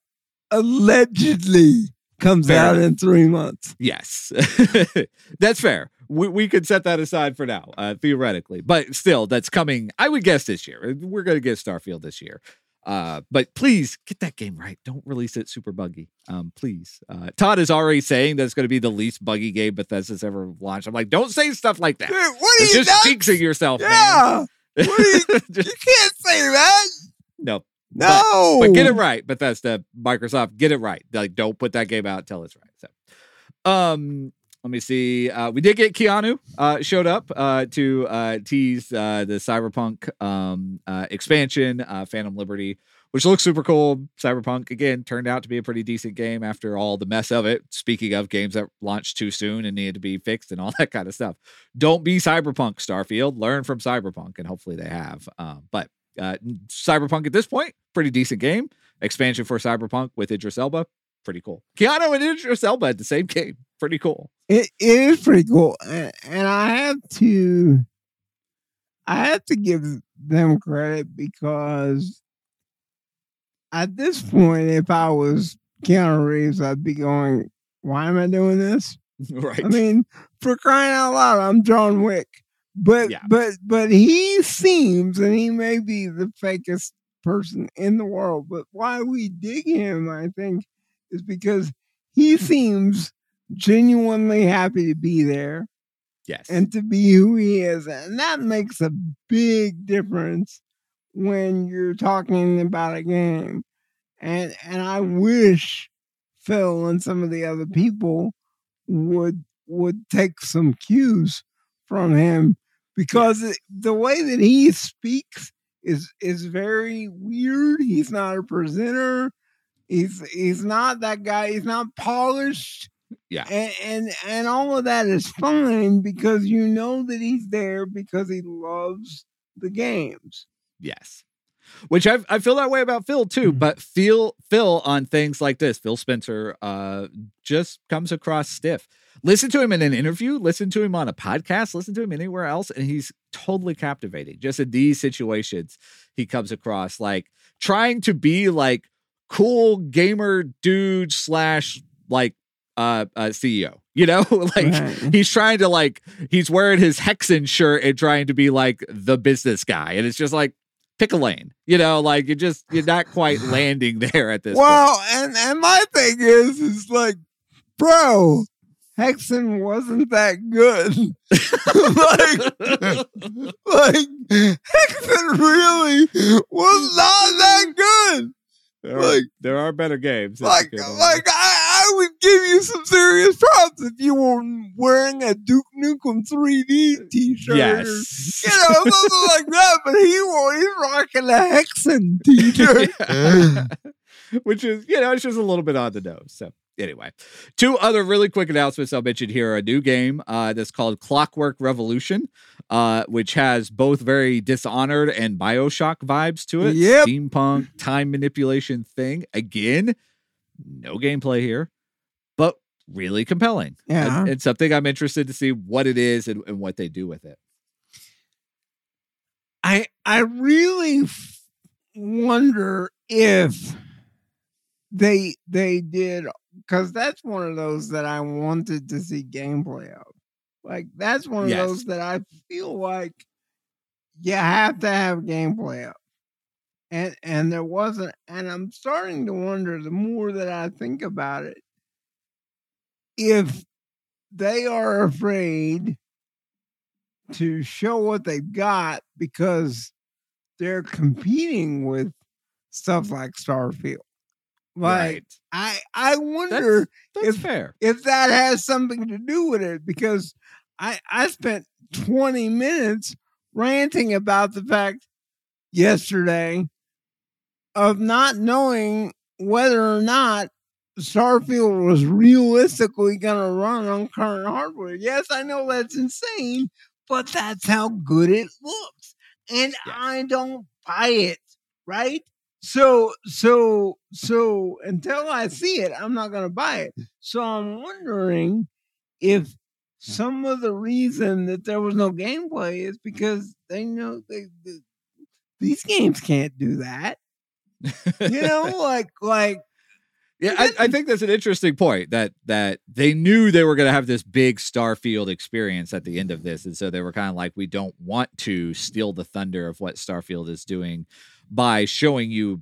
Allegedly comes Fair out in three months. Yes, that's fair. We, we could set that aside for now, uh, theoretically, but still, that's coming. I would guess this year. We're going to get Starfield this year. Uh, but please get that game right. Don't release it super buggy. Um, please. Uh, Todd is already saying that it's going to be the least buggy game Bethesda's ever launched. I'm like, don't say stuff like that. Dude, what are It's you just nuts? jinxing yourself, Yeah, man. What are you- Just- you can't say that. no, No, but get it right, Bethesda, Microsoft, get it right. Like, don't put that game out until it's right. So, um, let me see. Uh, we did get Keanu uh, showed up uh, to uh, tease uh, the Cyberpunk um, uh, expansion, Phantom Liberty, which looks super cool. Cyberpunk again turned out to be a pretty decent game after all the mess of it. Speaking of games that launched too soon and needed to be fixed and all that kind of stuff, don't be Cyberpunk, Starfield. Learn from Cyberpunk, and hopefully they have. Um, but Cyberpunk at this point, pretty decent game. Expansion for Cyberpunk with Idris Elba, pretty cool. Keanu and Idris Elba at the same game, pretty cool. it, it is pretty cool, and, and I have to, I have to give them credit because at this point, if I was Keanu Reeves, I'd be going, "Why am I doing this?" right. I mean, for crying out loud, I'm John Wick. But Yeah. but but he seems, and he may be the fakest person in the world. But why we dig him, I think, is because he hmm. seems genuinely happy to be there yes. and to be who he is, and that makes a big difference when you're talking about a game. And and I wish Phil and some of the other people would would take some cues from him because it- the way that he speaks is is very weird. He's not a presenter. He's he's not that guy. He's not polished. Yeah. And and, and all of that is fine because you know that he's there because he loves the games. Yes. Which I I feel that way about Phil too, Mhm. but Phil Phil on things like this, Phil Spencer uh just comes across stiff. Listen to him in an interview, listen to him on a podcast, listen to him anywhere else and he's totally captivating. Just in these situations, he comes across like trying to be like cool gamer dude slash like uh, uh CEO, you know? like Right. he's trying to like he's wearing his Hexen shirt and trying to be like the business guy, and it's just like pick a lane, you know, like you're just you're not quite landing there at this. Well, and and my thing is, is like, bro, Hexen wasn't that good. like, like Hexen really was not that good. point. There, like- are, there are better games. Like, like I, I would give you some serious props if you were wearing a Duke Nukem 3D T-shirt. or, yes, You know, something like that, but he wa- he's rocking a Hexen T-shirt. which is you know it's just a little bit on the nose. So anyway, two other really quick announcements I'll mention here: a new game uh, that's called Clockwork Revolution, uh, which has both very Dishonored and Bioshock vibes to it. Yep. Steampunk time manipulation thing again. No gameplay here, really compelling. Yeah. and, and something I'm interested to see what it is and, and what they do with it. I I really f- wonder if they they did because that's one of those that I wanted to see gameplay of. Like that's one of Yes. those that I feel like you have to have gameplay of. And and there wasn't and I'm starting to wonder the more that I think about it if they are afraid to show what they've got because they're competing with stuff like Starfield. Like right. I I wonder That's if- fair. if that has something to do with it because I I spent 20 minutes ranting about the fact yesterday of not knowing whether or not Starfield was realistically going to run on current hardware. Yes, I know that's insane, but that's how good it looks. And. I don't buy it, right? So, so, so until I see it, I'm not going to buy it. So I'm wondering if hmm. some of the reason that there was no gameplay is because they know they, they these games can't do that. You know, like like Yeah, I, I think that's an interesting point that that they knew they were going to have this big Starfield experience at the end of this, and so they were kind of like, we don't want to steal the thunder of what Starfield is doing by showing you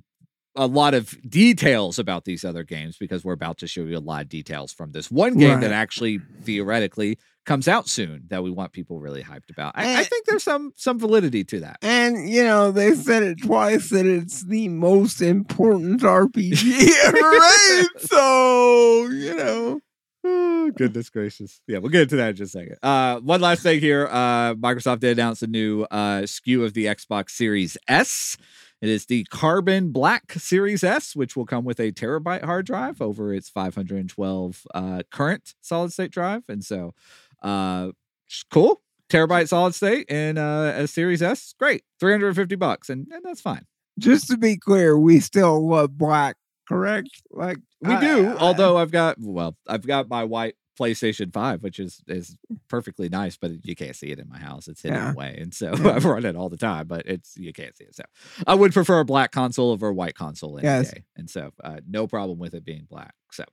a lot of details about these other games because we're about to show you a lot of details from this one game that actually theoretically comes out soon that we want people really hyped about. I, I think there's some some validity to that. and you know they said it twice that it's the most important RPG ever made. So you know, Oh, goodness gracious. Yeah, we'll get into that in just a second. Uh, one last thing here. Uh, Microsoft did announce a new uh, SKU of the Xbox Series S. It is the Carbon Black Series S, which will come with a terabyte hard drive over its 512 uh, current solid state drive. And so, uh, cool. Terabyte solid state and uh, a Series S, great. 350 bucks. And, and that's fine. just to be clear, we still love black, correct? Like We I- do, I- although I've got well, I've got my white PlayStation 5, which is is perfectly nice, but you can't see it in my house. It's hidden Yeah. away. And so Yeah. I've run it all the time, but it's you can't see it. So I would prefer a black console over a white console any Yes. day. And so uh, no problem with it being black. So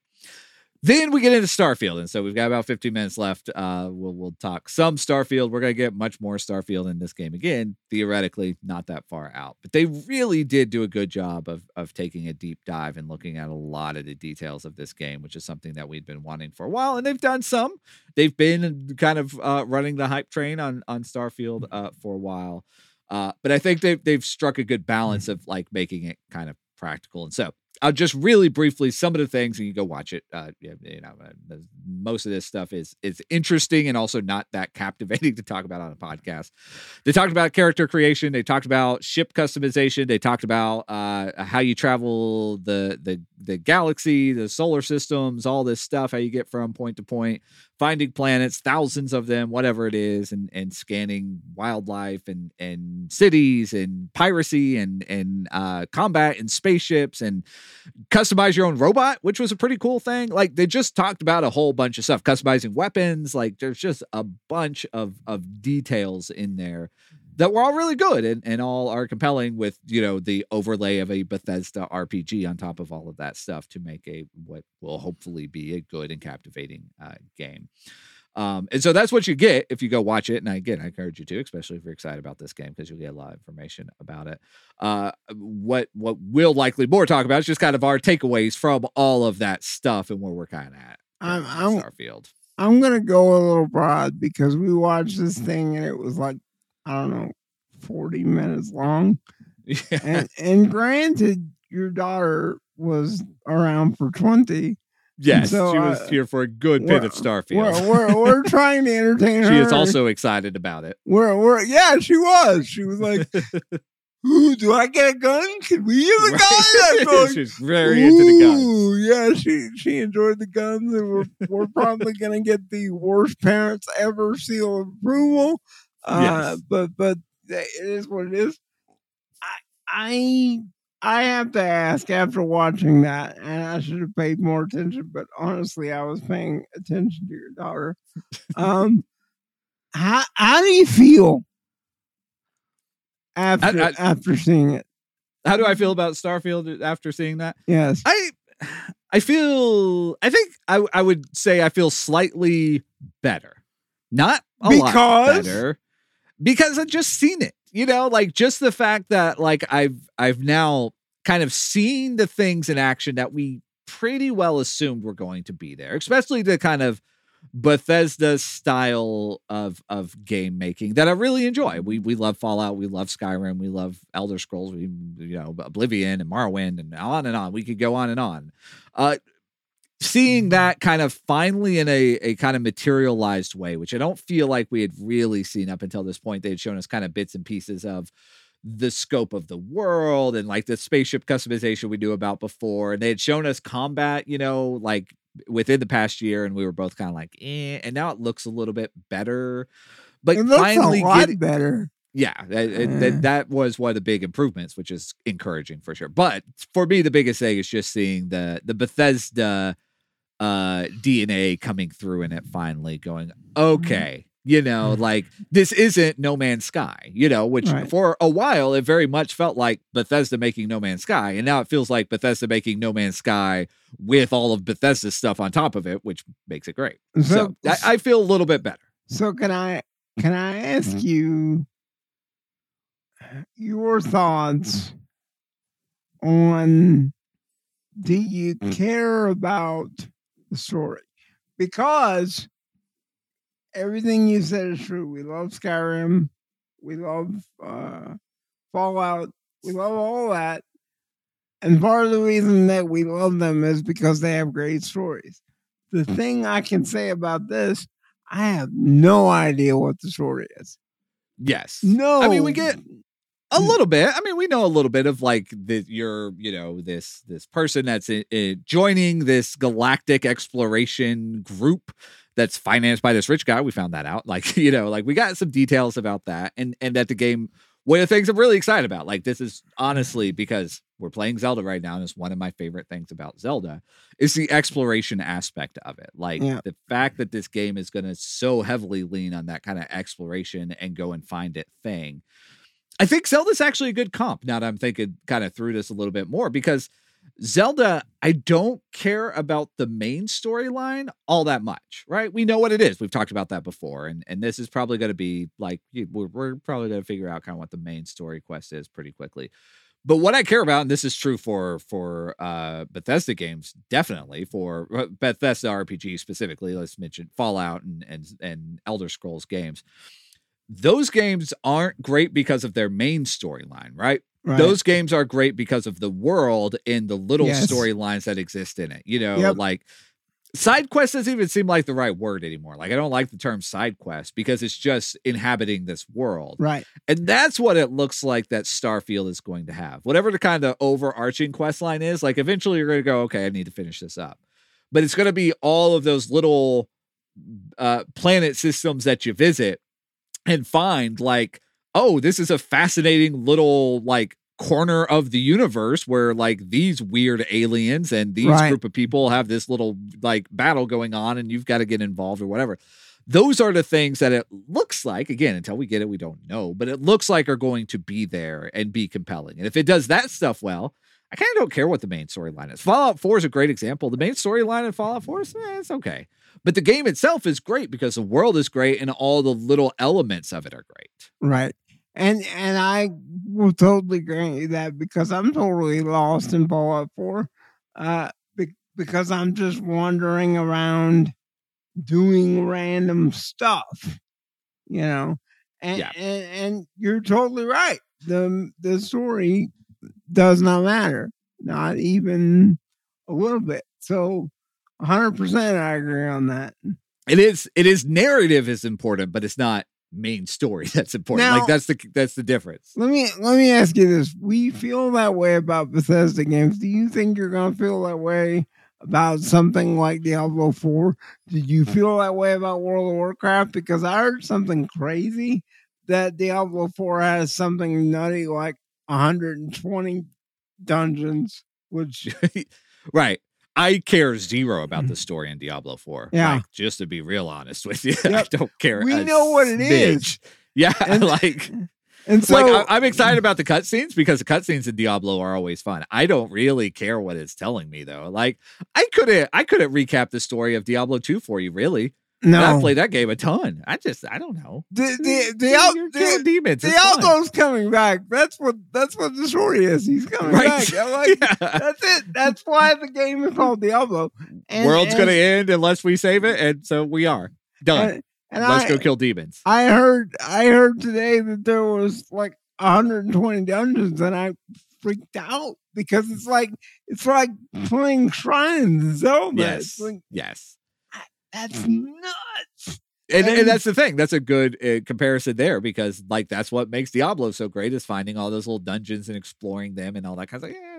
then we get into Starfield, and so we've got about 15 minutes left. Uh, we'll we'll talk some Starfield. We're gonna get much more Starfield in this game again. Theoretically, not that far out, but they really did do a good job of of taking a deep dive and looking at a lot of the details of this game, which is something that we'd been wanting for a while. And they've done some. They've been kind of uh, running the hype train on on Starfield uh, for a while, uh, but I think they've they've struck a good balance of like making it kind of practical. And so I'll just really briefly some of the things and you go watch it. Uh, you know, uh, most of this stuff is is interesting and also not that captivating to talk about on a podcast. They talked about character creation. They talked about ship customization. They talked about uh, how you travel the the the galaxy, the solar systems, all this stuff. How you get from point to point, finding planets, thousands of them, whatever it is, and and scanning wildlife and and cities and piracy and and uh, combat and spaceships and customize your own robot, which was a pretty cool thing. Like they just talked about a whole bunch of stuff, customizing weapons. Like there's just a bunch of of details in there that were all really good and, and all are compelling with you know the overlay of a Bethesda RPG on top of all of that stuff to make a what will hopefully be a good and captivating uh, game. Um, and so that's what you get if you go watch it. And again, I encourage you to, especially if you're excited about this game, because you'll get a lot of information about it. Uh, what what we'll likely more talk about is just kind of our takeaways from all of that stuff and where we're kind of at. I'm, I'm Starfield. I'm gonna go a little broad because we watched this thing and it was like I don't know, forty minutes long. Yeah. And and granted, your daughter was around for twenty. Yes, so, she was uh, here for a good bit of We're, Starfield. we're, we're trying to entertain her. she is also excited about it. We're, we're yeah, she was. She was like, "Ooh, do I get a gun? Can we use a gun?" I'm She's very into the guns. Yeah, she she enjoyed the guns, and we're we're probably gonna get the worst parents ever seal of approval. Uh, Yes. but but it is what it is. I I I have to ask after watching that, and I should have paid more attention. But honestly, I was paying attention to your daughter. Um, how how do you feel after I- after seeing it? How do I feel about Starfield after seeing that? Yes. I I feel I think I I would say I feel slightly better. Not a lot Because? better. Because I've just seen it. You know, like just the fact that like I've I've now kind of seen the things in action that we pretty well assumed were going to be there, especially the kind of Bethesda style of of game making that I really enjoy. We we love Fallout, we love Skyrim, we love Elder Scrolls, we you know Oblivion and Morrowind and on and on. We could go on and on. Uh seeing that kind of finally in a a kind of materialized way, which I don't feel like we had really seen up until this point. They had shown us kind of bits and pieces of the scope of the world and like the spaceship customization we knew about before. And they had shown us combat, you know, like within the past year, and we were both kind of like, eh. And now it looks a little bit better. But it looks finally a lot getting better. yeah, that, that that was one of the big improvements, which is encouraging for sure. But for me, the biggest thing is just seeing the the Bethesda uh DNA coming through in it finally going, Mm-hmm. okay, you know, like this isn't No Man's Sky, you know, which Right. for a while it very much felt like Bethesda making No Man's Sky, and now it feels like Bethesda making No Man's Sky with all of Bethesda's stuff on top of it, which makes it great. So, So, I, I feel a little bit better. so can I can I ask Mm-hmm. you your thoughts on do you care about the story? Because everything you said is true. We love Skyrim, we love uh, Fallout, we love all that. And part of the reason that we love them is because they have great stories. The thing I can say about this, I have no idea what the story is. Yes. No. I mean, we get a Mm. little bit. I mean, we know a little bit of like the you're, you know, this this person that's i i- joining this galactic exploration group that's financed by this rich guy. We found that out. Like, you know, like we got some details about that, and and that the game one of the things I'm really excited about. Like this is honestly because we're playing Zelda right now, and it's one of my favorite things about Zelda is the exploration aspect of it. Like Yeah. the fact that this game is going to so heavily lean on that kind of exploration and go and find it thing. I think Zelda's actually a good comp. Now that I'm thinking kind of through this a little bit more because Zelda, I don't care about the main storyline all that much, right? We know what it is. We've talked about that before, and and this is probably going to be like we're, we're probably going to figure out kind of what the main story quest is pretty quickly. But what I care about, and this is true for for uh, Bethesda games, definitely for uh, Bethesda RPG specifically. Let's mention Fallout and and and Elder Scrolls games. Those games aren't great because of their main storyline, right? Right. those games are great because of the world and the little Yes. storylines that exist in it. You know, Yep. like side quest doesn't even seem like the right word anymore. Like I don't like the term side quest because it's just inhabiting this world. right. And that's what it looks like that Starfield is going to have. Whatever the kind of overarching quest line is, like eventually you're going to go, okay, I need to finish this up. But it's going to be all of those little uh, planet systems that you visit and find like, oh, this is a fascinating little like corner of the universe where like these weird aliens and these Right. group of people have this little like battle going on and you've got to get involved or whatever. Those are the things that it looks like again until we get it we don't know but it looks like are going to be there and be compelling and if it does that stuff well i kind of don't care what the main storyline is. Fallout 4 is a great example. The main storyline in fallout 4 is eh, it's okay but the game itself is great because the world is great and all the little elements of it are great Right. And and I will totally grant you that because I'm totally lost in Fallout 4. Uh be- because I'm just wandering around doing random stuff. You know. And Yeah. and, and you're totally right. The the story does not matter. Not even a little bit. So 100% I agree on that. it is it is narrative is important but it's not main story that's important Now- like that's the that's the difference Let me let me ask you this: We feel that way about Bethesda games. Do you think you're going to feel that way about something like Diablo Four? Did you feel that way about World of Warcraft? Because I heard something crazy that Diablo Four has something nutty like 120 dungeons, which right. I care zero about the story in Diablo 4. Mm-hmm. Yeah. Like, just to be real honest with you. I don't care. we know what it is. Yeah. And- like, And so, like I, I'm excited about the cutscenes because the cutscenes in Diablo are always fun. I don't really care what it's telling me though. Like I couldn't I couldn't recap the story of Diablo 2 for you, really. And I no, played that game a ton. I just I don't know. the, the, the, killing demons. Diablo's coming back. That's what that's what the story is. He's coming Right. back. Like, Yeah. That's it. That's why the game is called Diablo. And, World's and, gonna end unless we save it, and so we are done. And, and Let's I, go kill demons. I heard. I heard today that there was like 120 dungeons, and I freaked out because it's like it's like playing Shrines in Zelda. Yes. Like, Yes. That's nuts. And, and And- that's the thing. That's a good uh, comparison there because, like, that's what makes Diablo so great is finding all those little dungeons and exploring them and all that kind of. Like, yeah,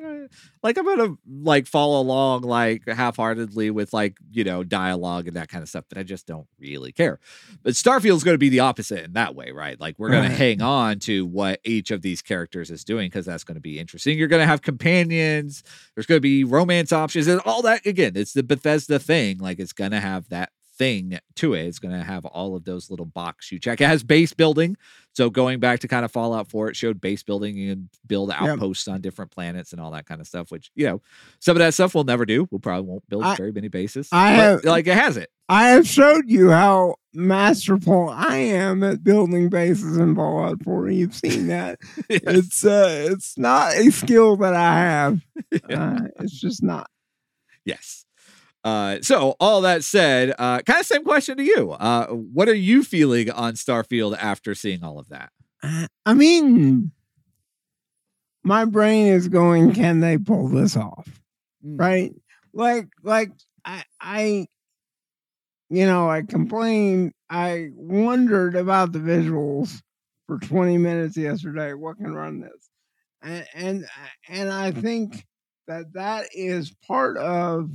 like I'm gonna like follow along like half-heartedly with like you know dialogue and that kind of stuff, but I just don't really care. But Starfield's going to be the opposite in that way, right? Like we're going Right. to hang on to what each of these characters is doing because that's going to be interesting. You're going to have companions. There's going to be romance options and all that. Again, it's the Bethesda thing. Like it's going to have that thing to it. It's going to have all of those little box you check. It has base building. So going back to kind of Fallout 4, it showed base building. Can build outposts on different planets and all that kind of stuff, which, you know, some of that stuff we'll never do. We'll probably won't build I- very many bases. I but, have- like it has it. I have showed you how masterful I am at building bases in Fallout 4. You've seen that. It's uh, it's not a skill that I have. Uh, it's just not. Yes. Uh, so all that said, uh, kind of same question to you. Uh, what are you feeling on Starfield after seeing all of that? Uh, I mean, my brain is going. Can they pull this off? Mm. Right? Like, like I, I, you know, I complained. I wondered about the visuals for 20 minutes yesterday. What can run this? And and and I think that that is part of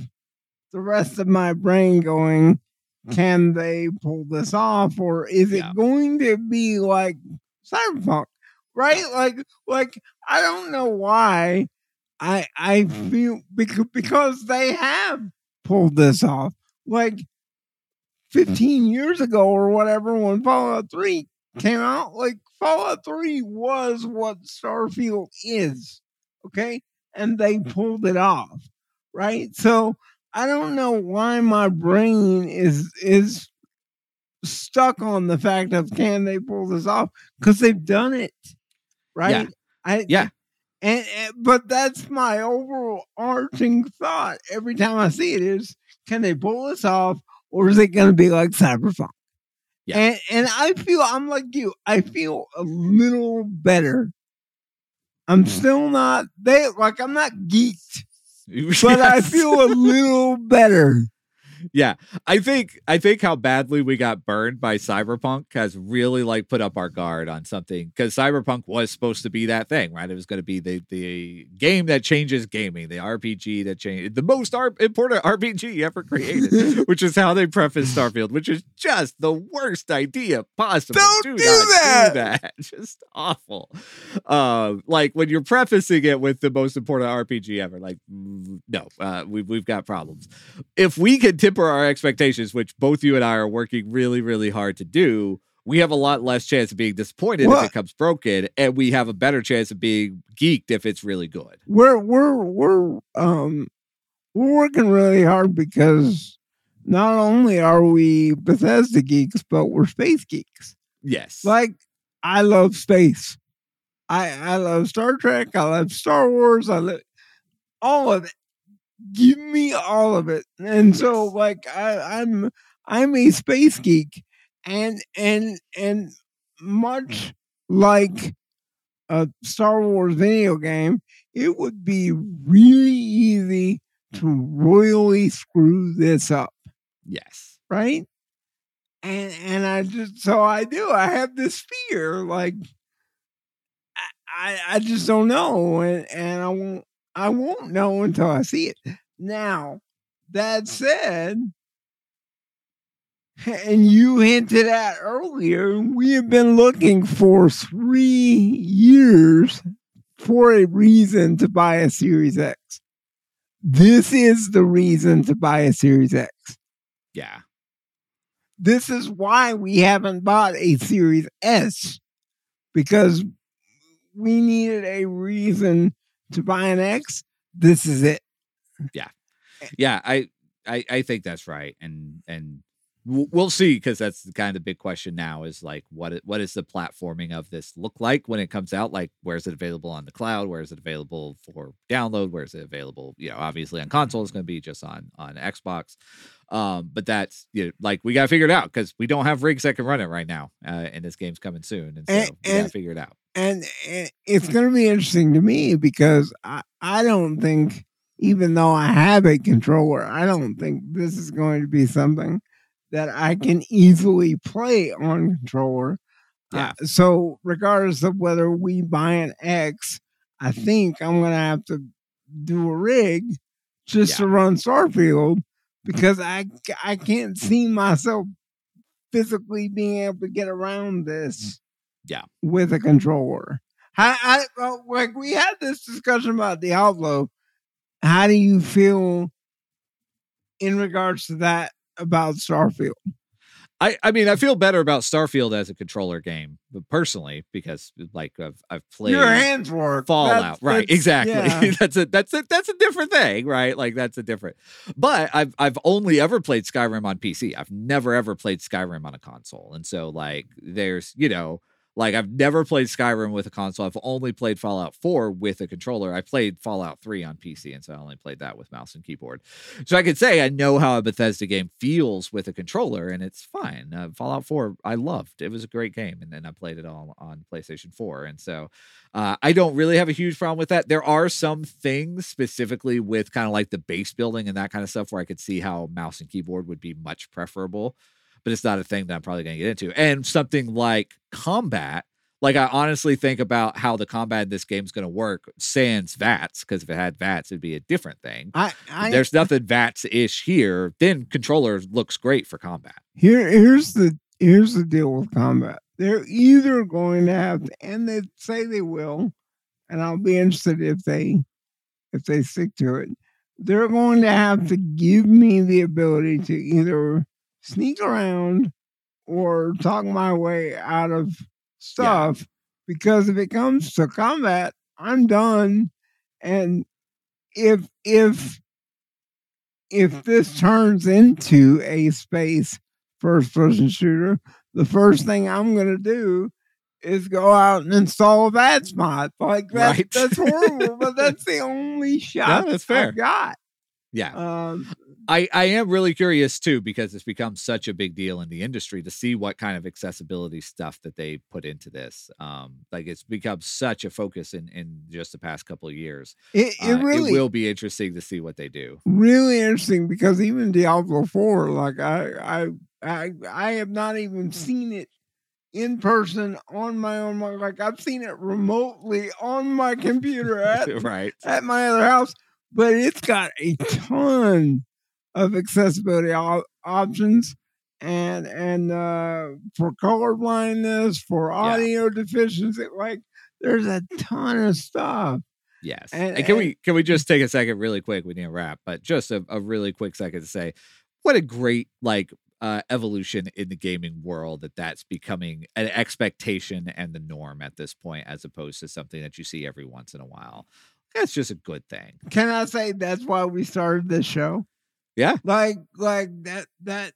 the rest of my brain going. Hmm. Can they pull this off, or is it Yeah. going to be like Cyberpunk, right? Like, like I don't know why I I hmm. feel because because they have pulled this off. Like hmm. 15 years ago or whatever, when Fallout 3 came out, like Fallout 3 was what Starfield is. Okay. And they pulled it off. Right. So I don't know why my brain is is stuck on the fact of can they pull this off? Because they've done it. Right. Yeah. I Yeah. and, and but that's my overarching thought every time I see it is can they pull this off or is it going to be like Cyberpunk? Yeah. And and I feel I'm like you. I feel a little better. I'm Mm. still not they like I'm not geeked, but I feel a little better. Yeah i think i think how badly we got burned by cyberpunk has really like put up our guard on something because cyberpunk was supposed to be that thing right? It was going to be the the game that changes gaming the rpg that changed the most R- important rpg ever created which is how they preface starfield which is just the worst idea possible. Don't do, do that! do that! just awful. Uh, like when you're prefacing it with the most important rpg ever like mm, no uh, we, we've got problems. If we can temper our expectations, which both you and I are working really, really hard to do, we have a lot less chance of being disappointed if it comes broken, and we have a better chance of being geeked if it's really good. We're we're we're um we're working really hard because not only are we Bethesda geeks, but we're space geeks. Yes. Like I love space. I I love Star Trek. I love Star Wars. I love all of it. Give me all of it. And so like I, I'm I'm a space geek and and and much mm. like a Star Wars video game, it would be really easy to mm. royally screw this up yes. right? And and I just so I do. I have this fear, like I I, I just don't know, and and I won't I won't know until I see it. Now that mm. said, and you hinted at earlier, we have been looking for three years for a reason to buy a Series X. This is the reason to buy a Series X Yeah. this is why we haven't bought a Series S because we needed a reason to buy an X. This is it. Yeah. Yeah. I, I, I think that's right. And, and, We'll see because that's the kind of the big question now is like what what is the platforming of this look like when it comes out? Like where is it available on the cloud? Where is it available for download? Where is it available you know obviously on console it's going to be just on on Xbox. Um but that's you know, like we got to figure it out because we don't have rigs that can run it right now uh, and this game's coming soon and so And- we got to figure it out. And, and it's going to be interesting to me because I, I don't think, even though I have a controller, I don't think this is going to be something that I can easily play on controller. Yeah. Uh, so, regardless of whether we buy an X, I think I'm going to have to do a rig just to run Starfield because I, I can't see myself physically being able to get around this Yeah. with a controller. I, I like we had this discussion about Diablo. How do you feel in regards to that about Starfield? I, I mean, I feel better about Starfield as a controller game, but personally, because like I've I've played Your hands work. Fallout, That's- right? that's- Exactly. yeah. that's a that's a that's a different thing, right? Like that's a different. But I've I've only ever played Skyrim on PC. I've never ever played Skyrim on a console, and so like there's you know like I've never played Skyrim with a console. I've only played Fallout 4 with a controller. I played Fallout 3 on PC, and so I only played that with mouse and keyboard. So I could say I know how a Bethesda game feels with a controller, and it's fine. Uh, Fallout 4, I loved. It was a great game, and then I played it all on PlayStation 4, and so uh, I don't really have a huge problem with that. There are some things specifically with kind of like the base building and that kind of stuff where I could see how mouse and keyboard would be much preferable, but it's not a thing that I'm probably going to get into. And something like combat, like I honestly think about how the combat in this game is going to work sans VATS, because if it had VATS, it'd be a different thing. I, I There's nothing VATS ish here. Then controller looks great for combat. here here's the here's the deal with combat. they're either going to have, and they say they will, and I'll be interested if they if they stick to it. They're going to have to give me the ability to either sneak around or talk my way out of stuff because if it comes to combat, I'm done. And if if if this turns into a space first person shooter, the first thing I'm gonna do is go out and install a VATS mod. Like that, Right. that's horrible, but that's the only shot that's fair. I've got. Yeah. Um, I, I am really curious too because it's become such a big deal in the industry to see what kind of accessibility stuff that they put into this. Um, like it's become such a focus in in just the past couple of years. it, it Uh, really it will be interesting to see what they do. really interesting because even Diablo Four, like I I I I have not even seen it in person on my own. Like I've seen it remotely on my computer at right. at my other house, but it's got a ton of accessibility op- options and and uh for color blindness for audio deficiency like there's a ton of stuff Yes. And- And, can and- we can we just take a second really quick? We need to wrap, but just a, a really quick second to say what a great like uh evolution in the gaming world that that's becoming an expectation and the norm at this point as opposed to something that you see every once in a while. That's just a good thing. can i say that's why we started this show Yeah. like like that that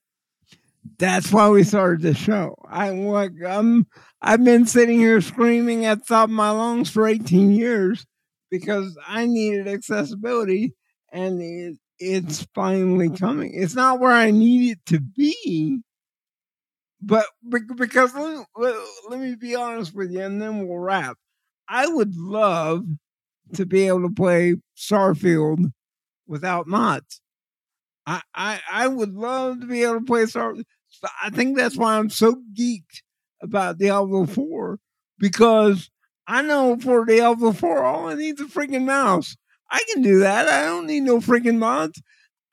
that's why we started the show. I like i'm i've been sitting here screaming at the top of my lungs for 18 years because i needed accessibility and it, it's finally coming. It's not where i need it to be but because let me, let me be honest with you and then we'll wrap. I would love to be able to play starfield without mods I, I I would love to be able to play Star. so I think that's why I'm so geeked about Diablo Four because I know for Diablo Four all I need is a freaking mouse. I can do that. I don't need no freaking mods.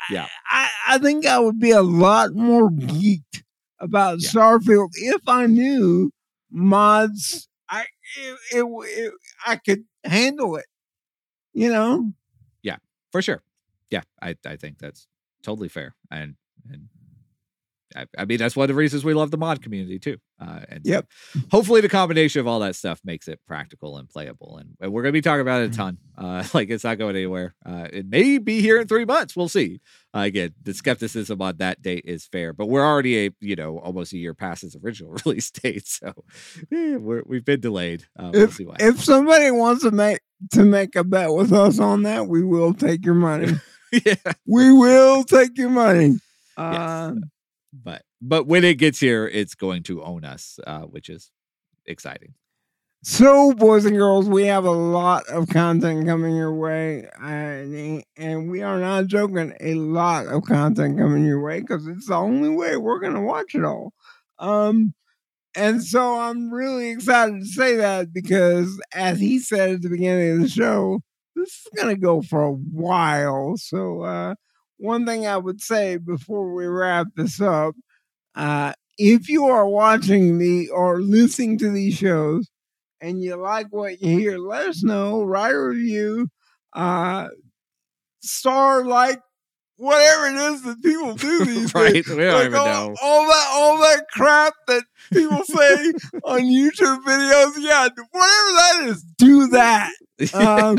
I- Yeah. I, I think I would be a lot more geeked about Yeah. Starfield if I knew mods. I it, it, it I could handle it. You know. Yeah, for sure. Yeah, I, I think that's totally fair. And and I, I mean that's one of the reasons we love the mod community too. Uh, and so Yep. hopefully the combination of all that stuff makes it practical and playable. And, and we're gonna be talking about it a ton. Uh, like it's not going anywhere. Uh, it may be here in three months. We'll see. Uh, again, the skepticism on that date is fair, but we're already a you know almost a year past its original release date, so eh, we're, we've been delayed. Uh, we'll see what. If somebody wants to make to make a bet with us on that, we will take your money. yeah. we will take your money. Uh, but but when it gets here, it's going to own us, uh, which is exciting. So, boys and girls, we have a lot of content coming your way, and, and we are not joking. A lot of content coming your way because it's the only way we're going to watch it all. Um, and so I'm really excited to say that because, as he said at the beginning of the show, this is going to go for a while. So, uh, one thing I would say before we wrap this up, uh, if you are watching the or listening to these shows and you like what you hear, let us know. Write a review. Uh, star like whatever it is that people do these right? days. We don't Like even all, know. all that all that crap that people say on YouTube videos. Yeah, whatever that is, do that. Um,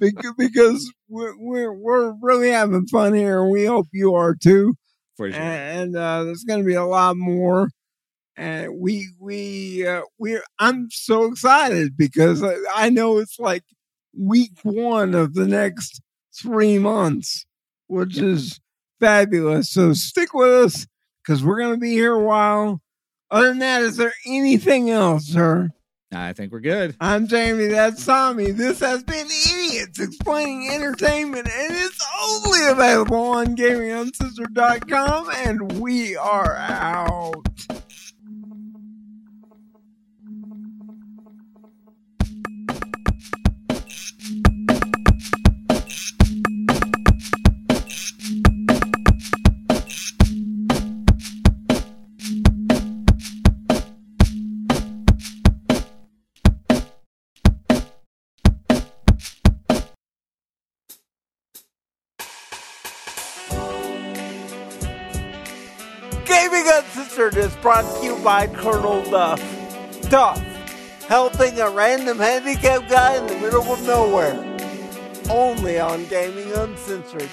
because, because we're, we're we're really having fun here, and we hope you are too For sure. and uh, there's going to be a lot more. And we we uh, we I'm so excited because I, I know it's like week one of the next three months, which is fabulous. So stick with us because we're going to be here a while. Other than that, is there anything else, sir? I think we're good. I'm Jamie. That's Tommy. This has been Idiots Explaining Entertainment, and it's only available on GamingUncensored.com, and we are out. Brought to you by Colonel Duff. Duff, helping a random handicapped guy in the middle of nowhere. Only on Gaming Uncensored.